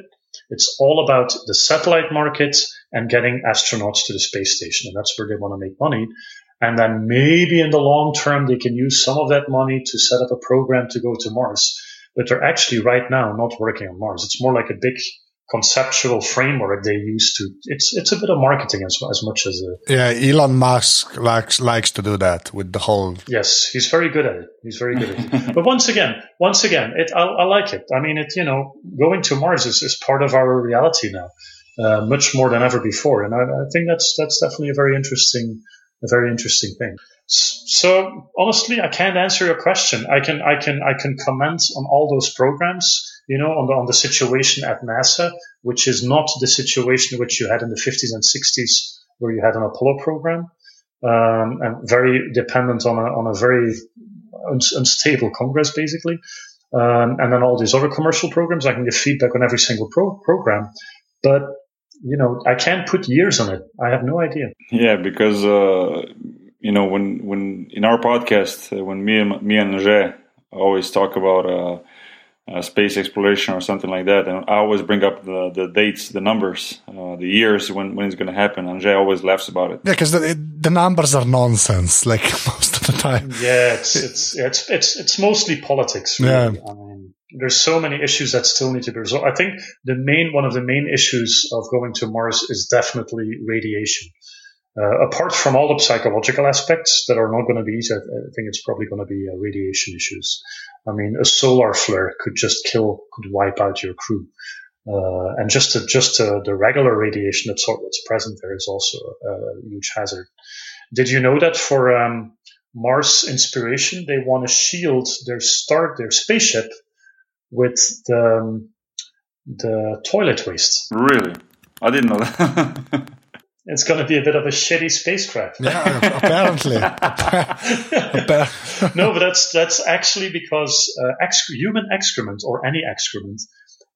It's all about the satellite market and getting astronauts to the space station, and that's where they want to make money. And then maybe in the long term, they can use some of that money to set up a program to go to Mars. But they're actually right now not working on Mars. It's more like a big conceptual framework they use to it's it's a bit of marketing as, as much as a yeah elon musk likes likes to do that with the whole yes he's very good at it. He's very good at it. But once again once again it I, I, like it. I mean it you know going to mars is, is part of our reality now uh, much more than ever before. And I, I think that's that's definitely a very interesting a very interesting thing so honestly i can't answer your question i can i can i can comment on all those programs you know, on the, on the situation at NASA, which is not the situation which you had in the 50s and 60s, where you had an Apollo program, um, and very dependent on a, on a very unstable Congress, basically. Um, and then all these other commercial programs, I can give feedback on every single pro- program, but you know, I can't put years on it. I have no idea. Yeah, because uh, you know, when when in our podcast, uh, when me and me and Roger always talk about uh, uh, space exploration or something like that. And I always bring up the, the dates, the numbers, uh, the years when, when it's going to happen. And Jay always laughs about it. Yeah, because the, the numbers are nonsense, like most of the time. Yeah, it's it's it's it's, it's mostly politics. Really. Yeah. I mean, there's so many issues that still need to be resolved. I think the main one of the main issues of going to Mars is definitely radiation. Uh, apart from all the psychological aspects that are not going to be easy, I, I think it's probably going to be uh, radiation issues. I mean, a solar flare could just kill, could wipe out your crew. Uh, and just to, just to, the regular radiation that's, that's present there is also a, huge hazard. did you know that for um, Mars inspiration, they want to shield their start their spaceship with the um, the toilet waste. Really, I didn't know that. it's going to be a bit of a shitty spacecraft. Yeah, apparently. no, but that's that's actually because uh, exc- human excrement or any excrement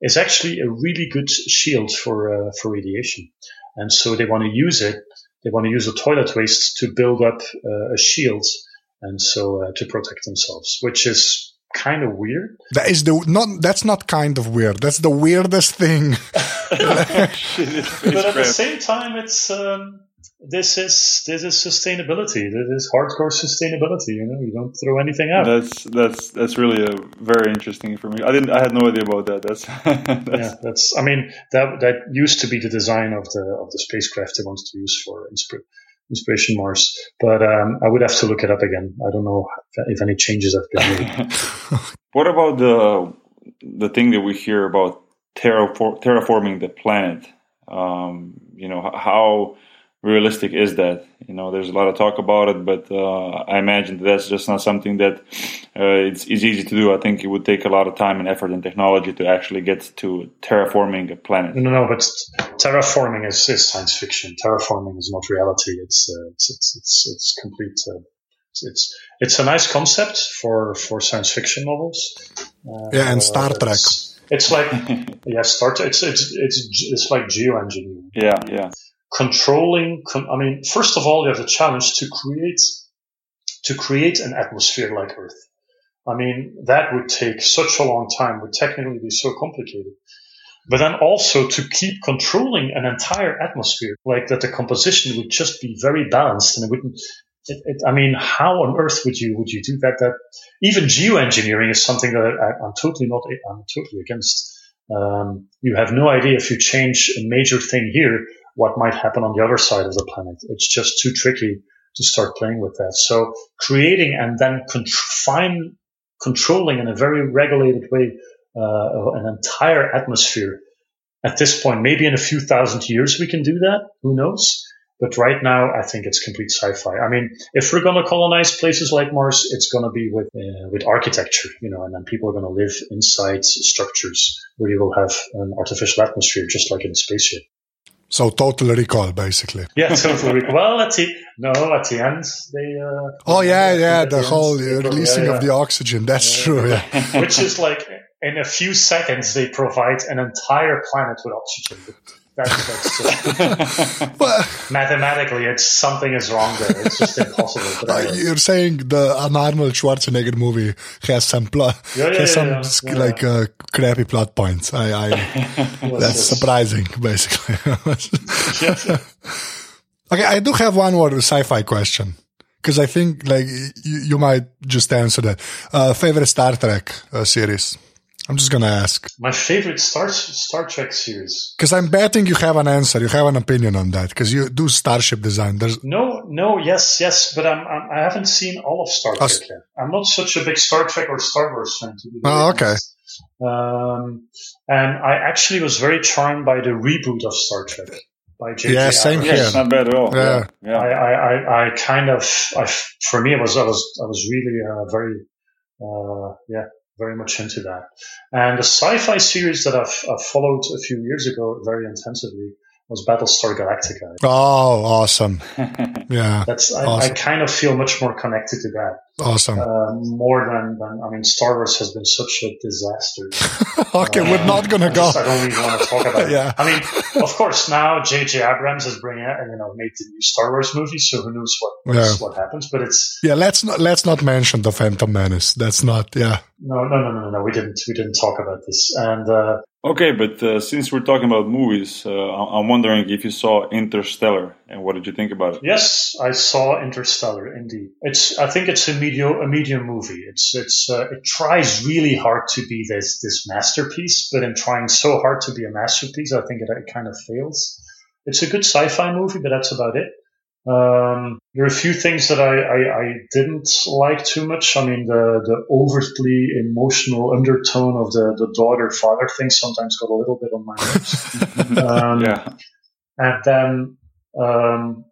is actually a really good shield for uh, for radiation, and so they want to use it. They want to use the toilet waste to build up uh, a shield, and so uh, to protect themselves, which is kind of weird. That is the not. That's not kind of weird. That's the weirdest thing. but at the same time, it's um, this is this is sustainability. This is hardcore sustainability. You know, you don't throw anything out. That's that's that's really a very interesting for me. I didn't. I had no idea about that. That's, that's yeah. That's. I mean, that that used to be the design of the of the spacecraft they wanted to use for Inspir- Inspiration Mars, but um, I would have to look it up again. I don't know if any changes have been made. what about the the thing that we hear about terraform, terraforming the planet? Um, you know how realistic is that? You know, there's a lot of talk about it, but uh, I imagine that that's just not something that uh, it's, it's, easy to do. I think it would take a lot of time and effort and technology to actually get to terraforming a planet. No, no, but terraforming is, is science fiction. Terraforming is not reality. It's uh, it's, it's, it's it's complete. Uh, it's it's a nice concept for for science fiction novels. Uh, yeah, and Star Trek. It's like yeah, Star Trek. It's it's it's it's like geoengineering. Yeah, yeah controlling. I mean, first of all, you have the challenge to create to create an atmosphere like Earth. I mean, that would take such a long time, would technically be so complicated. But then also to keep controlling an entire atmosphere, like that the composition would just be very balanced and it wouldn't. It, it, I mean, how on earth would you would you do that? That even geoengineering is something that I, am totally not. I'm totally against. Um, you have no idea if you change a major thing here, what might happen on the other side of the planet. It's just too tricky to start playing with that. So creating and then fine controlling in a very regulated way uh, an entire atmosphere. At this point, maybe in a few thousand years we can do that. Who knows? But right now, I think it's complete sci-fi. I mean, if we're going to colonize places like Mars, it's going to be with uh, with architecture, you know, and then people are going to live inside structures where you will have an artificial atmosphere, just like in a spaceship. So total recall, basically. Yeah, total recall. Well, at the no, at the end they. Uh, oh yeah, yeah, the, the whole releasing yeah, yeah. of the oxygen. That's yeah. true. Yeah. Which is like in a few seconds they provide an entire planet with oxygen. That's, that's just, mathematically, it's something is wrong there. It's just impossible. Uh, you're saying the an Arnold Schwarzenegger movie has some plot, yeah, yeah, has yeah, some like uh, crappy plot points. I, I that's surprising, basically. okay, I do have one more sci-fi question because I think like you, you, might just answer that. Uh, favorite Star Trek uh, series. I'm just gonna ask. My favorite Star Star Trek series. Because I'm betting you have an answer, you have an opinion on that, because you do starship design. There's no, no, yes, yes, but I'm, I'm I have not seen all of Star Trek yet. I'm not such a big Star Trek or Star Wars fan. To be oh, okay. Um, and I actually was very charmed by the reboot of Star Trek by J.J. Yeah, same here. Yeah, not bad at all. Yeah, yeah. I, I, I, kind of, I, for me, it was, I was, I was really uh, very, uh, yeah, very much into that. And the sci-fi series that I've, I've followed a few years ago very intensively was Battlestar Galactica. Oh, awesome! Yeah, that's I, awesome. I, kind of feel much more connected to that. Awesome. Uh, more than, than I mean, Star Wars has been such a disaster. okay, uh, we're not going to go. I don't even want to talk about yeah. it. I mean, of course, now J.J. Abrams is bringing out and you know made the new Star Wars movie, so who knows what yeah. what happens? But it's yeah. Let's not let's not mention the Phantom Menace. That's not yeah. No, no, no, no, no. We didn't we didn't talk about this, and uh, Okay, but uh, since we're talking about movies, uh, I'm wondering if you saw Interstellar and what did you think about it? Yes, I saw Interstellar. Indeed, it's. I think it's a medium, a medium movie. It's. It's. Uh, it tries really hard to be this this masterpiece, but in trying so hard to be a masterpiece, I think it, it kind of fails. It's a good sci-fi movie, but that's about it. Um, there are a few things that I, I, I, didn't like too much. I mean, the, the overtly emotional undertone of the, the daughter father thing sometimes got a little bit on my nerves. um, yeah. And then, um,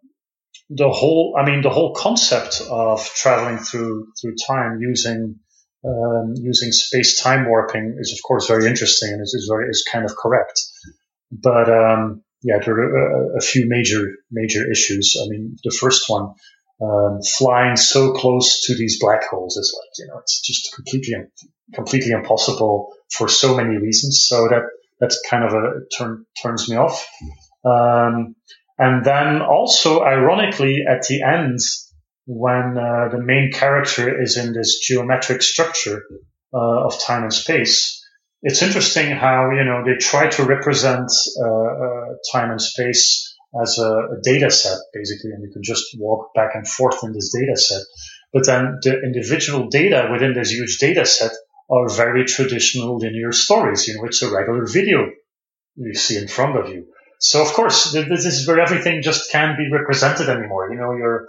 the whole, I mean, the whole concept of traveling through through time using um, using space time warping is, of course, very interesting and is, is very is kind of correct. But um, yeah, there are a, a, few major major issues. I mean, the first one, um, flying so close to these black holes is like you know it's just completely completely impossible for so many reasons. So that that's kind of a turn turns me off. Um, and then also, ironically, at the end, when uh, the main character is in this geometric structure uh, of time and space, it's interesting how you know they try to represent uh, uh time and space as a, a, data set, basically, and you can just walk back and forth in this data set. But then the individual data within this huge data set are very traditional linear stories, you know, it's a regular video you see in front of you. So of course, this is where everything just can't be represented anymore. You know, you're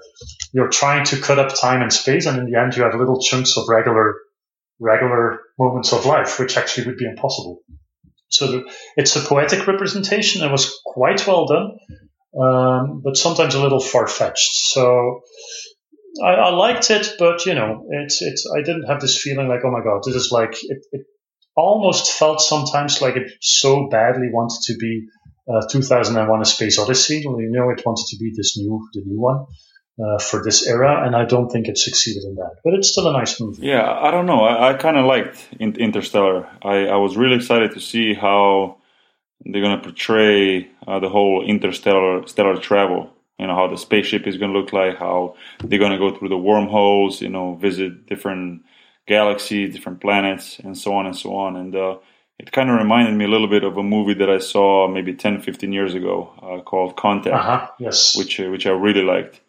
you're trying to cut up time and space, and in the end, you have little chunks of regular regular moments of life, which actually would be impossible. So it's a poetic representation. It was quite well done, um, but sometimes a little far fetched. So I, I, liked it, but you know, it's it's. I didn't have this feeling like, oh my god, this is like it. it almost felt sometimes like it so badly wanted to be uh, 2001: A Space Odyssey. You know, it wanted to be this new, the new one. Uh, for this era, and I don't think it succeeded in that. But it's still a nice movie. Yeah, I don't know. I, I kind of liked Interstellar. I, I, was really excited to see how they're going to portray uh, the whole interstellar stellar travel. You know how the spaceship is going to look like, how they're going to go through the wormholes. You know, visit different galaxies, different planets, and so on and so on. And uh, it kind of reminded me a little bit of a movie that I saw maybe 10, 15 years ago uh, called Contact, uh-huh, yes. which uh, which I really liked.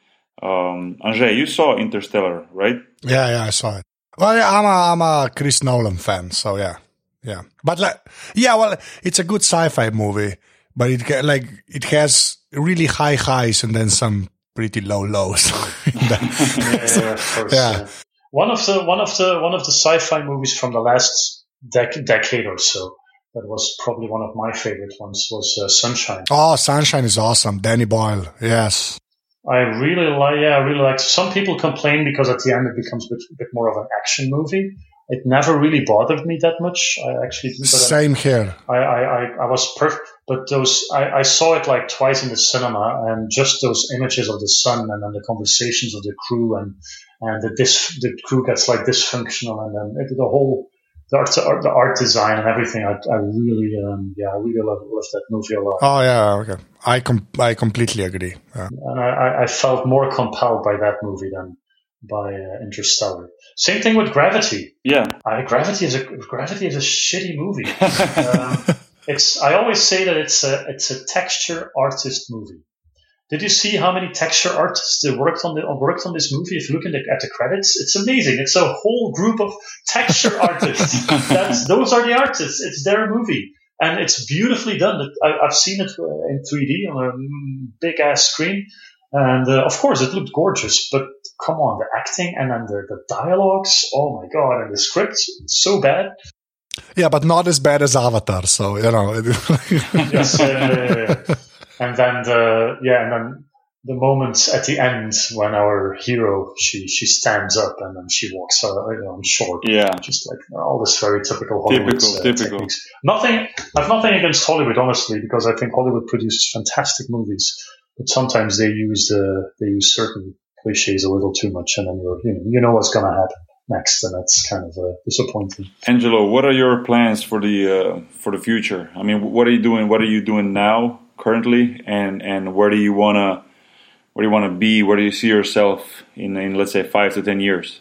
Um, Andrzej, you saw Interstellar, right? Yeah, yeah, I saw it. Well, yeah, I'm a I'm a Chris Nolan fan, so yeah, yeah. But like, yeah, well, it's a good sci-fi movie, but it like it has really high highs and then some pretty low lows. yeah, yeah, course, yeah. One of the one of the one of the sci-fi movies from the last dec- decade or so that was probably one of my favorite ones was uh, Sunshine. Oh, Sunshine is awesome. Danny Boyle, yes. I really like, yeah, I really like. Some people complain because at the end it becomes a bit, a bit more of an action movie. It never really bothered me that much. I actually same here. I, I, I, I was perfect, but those I, I saw it like twice in the cinema, and just those images of the sun, and then the conversations of the crew, and and the dis, the crew gets like dysfunctional, and then it, the whole the art, the art design and everything. I, I really, um, yeah, I really love, love that movie a lot. Oh yeah, okay. I com- I completely agree. Yeah. And I, I felt more compelled by that movie than by uh, Interstellar. Same thing with Gravity. Yeah, I, Gravity is a Gravity is a shitty movie. um, it's I always say that it's a it's a texture artist movie. Did you see how many texture artists worked on the worked on this movie? If you look the, at the credits, it's amazing. It's a whole group of texture artists. That's those are the artists. It's their movie, and it's beautifully done. I, have seen it uh, in 3D on a big ass screen, and uh, of course it looked gorgeous. But come on, the acting and then the, the dialogues. Oh my god, and the script so bad. Yeah, but not as bad as Avatar. So you know. yes. Uh, and then the yeah, and then the moments at the end when our hero she she stands up and then she walks uh, on short. Yeah, just like all this very typical Hollywood typical, uh, typical. techniques. Nothing. I've nothing against Hollywood, honestly, because I think Hollywood produces fantastic movies, but sometimes they use the they use certain cliches a little too much, and then you're you know, you know what's going to happen next, and that's kind of uh, disappointing. Angelo, what are your plans for the uh, for the future? I mean, what are you doing? What are you doing now? Currently, and and where do you wanna where do you want to be? Where do you see yourself in, in let's say five to ten years?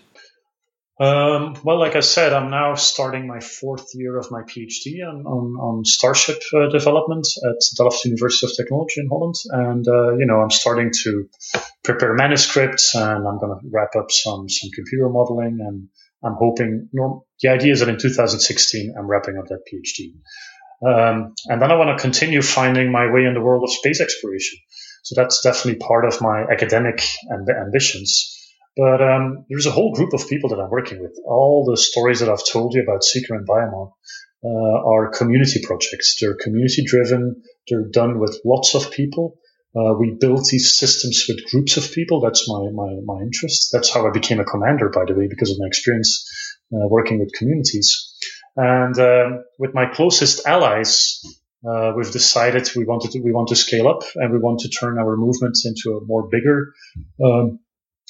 Um, well, like I said, I'm now starting my fourth year of my PhD on, on, on Starship uh, development at Delft University of Technology in Holland. And, uh, you know, I'm starting to prepare manuscripts and I'm going to wrap up some, some computer modeling. And I'm hoping, you know, the idea is that in 2016, I'm wrapping up that PhD. Um, and then I want to continue finding my way in the world of space exploration. So that's definitely part of my academic amb- ambitions. But um, there's a whole group of people that I'm working with. All the stories that I've told you about Seeker and Biomodd uh, are community projects. They're community driven. They're done with lots of people. Uh, we build these systems with groups of people. That's my, my, my interest. That's how I became a commander, by the way, because of my experience uh, working with communities. And um, with my closest allies, uh, we've decided we wanted to, we want to scale up and we want to turn our movement into a more bigger, um,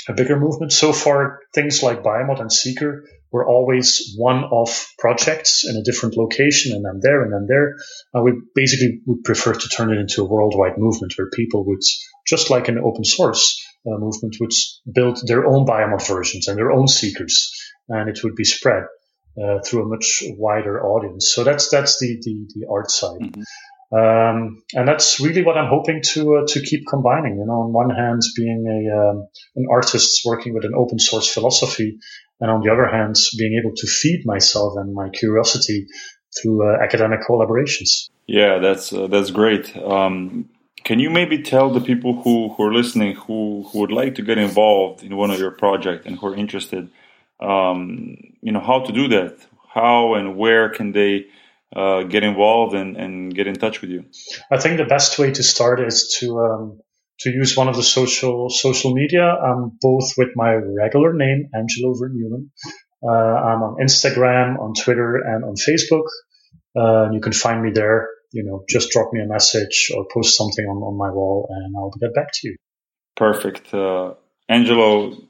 a bigger movement. So far, things like Biomodd and Seeker were always one-off projects in a different location, and I'm there and I'm there. And we basically would prefer to turn it into a worldwide movement where people would, just like an open source uh, movement, would build their own Biomodd versions and their own seekers, and it would be spread uh, through a much wider audience. So that's that's the the, the art side. Mm-hmm. Um, and that's really what I'm hoping to uh, to keep combining. You know, on one hand, being a um, an artist working with an open source philosophy, and on the other hand, being able to feed myself and my curiosity through uh, academic collaborations. Yeah, that's uh, that's great. Um, can you maybe tell the people who, who are listening who, who would like to get involved in one of your projects and who are interested, um, you know, how to do that? How and where can they uh, get involved and, and get in touch with you? I think the best way to start is to um, to use one of the social social media. I'm both with my regular name, Angelo Vermeulen. Uh, I'm on Instagram, on Twitter, and on Facebook. Uh, you can find me there. You know, just drop me a message or post something on, on my wall, and I'll get back to you. Perfect, uh, Angelo.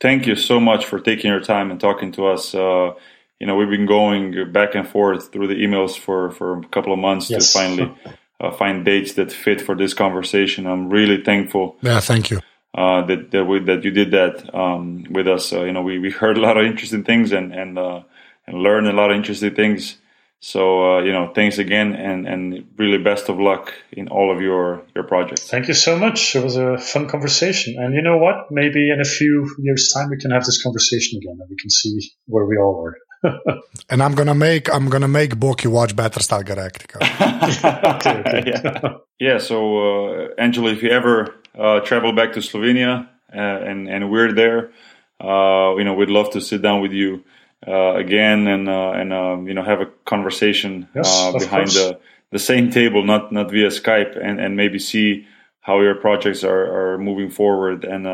Thank you so much for taking your time and talking to us. Uh, you know, we've been going back and forth through the emails for for a couple of months yes. to finally uh, find dates that fit for this conversation. I'm really thankful. Yeah, thank you. Uh, that that, we, that you did that um, with us. Uh, you know, we, we heard a lot of interesting things and and uh, and learned a lot of interesting things. So uh, you know, thanks again, and and really best of luck in all of your your projects. Thank you so much. It was a fun conversation, and you know what? Maybe in a few years' time we can have this conversation again, and we can see where we all are. and I'm gonna make I'm gonna make Boki watch Battlestar Galactica. okay, okay. yeah. yeah. So uh, Angelo, if you ever uh, travel back to Slovenia uh, and and we're there, uh, you know, we'd love to sit down with you uh, again and uh, and um, you know have a conversation yes, behind the the same table, not not via Skype, and and maybe see how your projects are are moving forward, and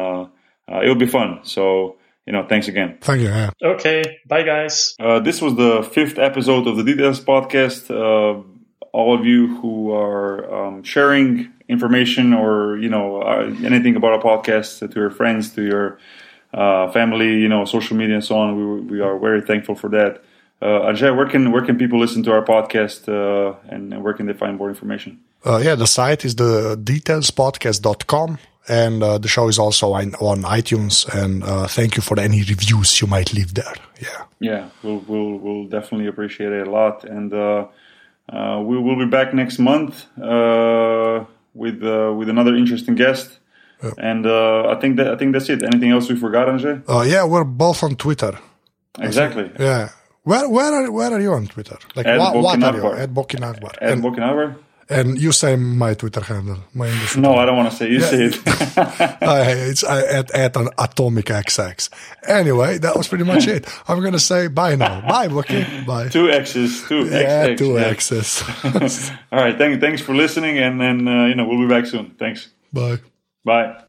it'll be fun. So you know, thanks again. Thank you. Yeah. Okay. Bye, guys. Uh, this was the fifth episode of the Details podcast. Uh, all of you who are um, sharing information or you know uh, anything about our podcast to your friends, to your uh, family, you know, social media and so on, we, we are very thankful for that. Uh, Anže, where can where can people listen to our podcast uh, and, and, where can they find more information? Uh, yeah, the site is the detailspodcast.com and uh, the show is also on, on iTunes. And uh, thank you for any reviews you might leave there. Yeah, yeah, we'll we'll, we'll definitely appreciate it a lot, and uh, uh we will be back next month uh, with uh, with another interesting guest. Yeah. And I think that I think that's it. Anything else we forgot, Anže? yeah, we're both on Twitter. Exactly. Yeah. Where where are where are you on Twitter? Like what, what are you? At Bokinakbar. At Bokinakbar. And you say my Twitter handle, my English. No, I don't want to say. You yeah. say it. it's at, at an atomic XX. Anyway, that was pretty much it. I'm gonna say bye now. Bye, okay. Bye. Two X's. Two yeah, XX, two yeah. X's. All right. Thank, thanks for listening, and then uh, you know we'll be back soon. Thanks. Bye. Bye.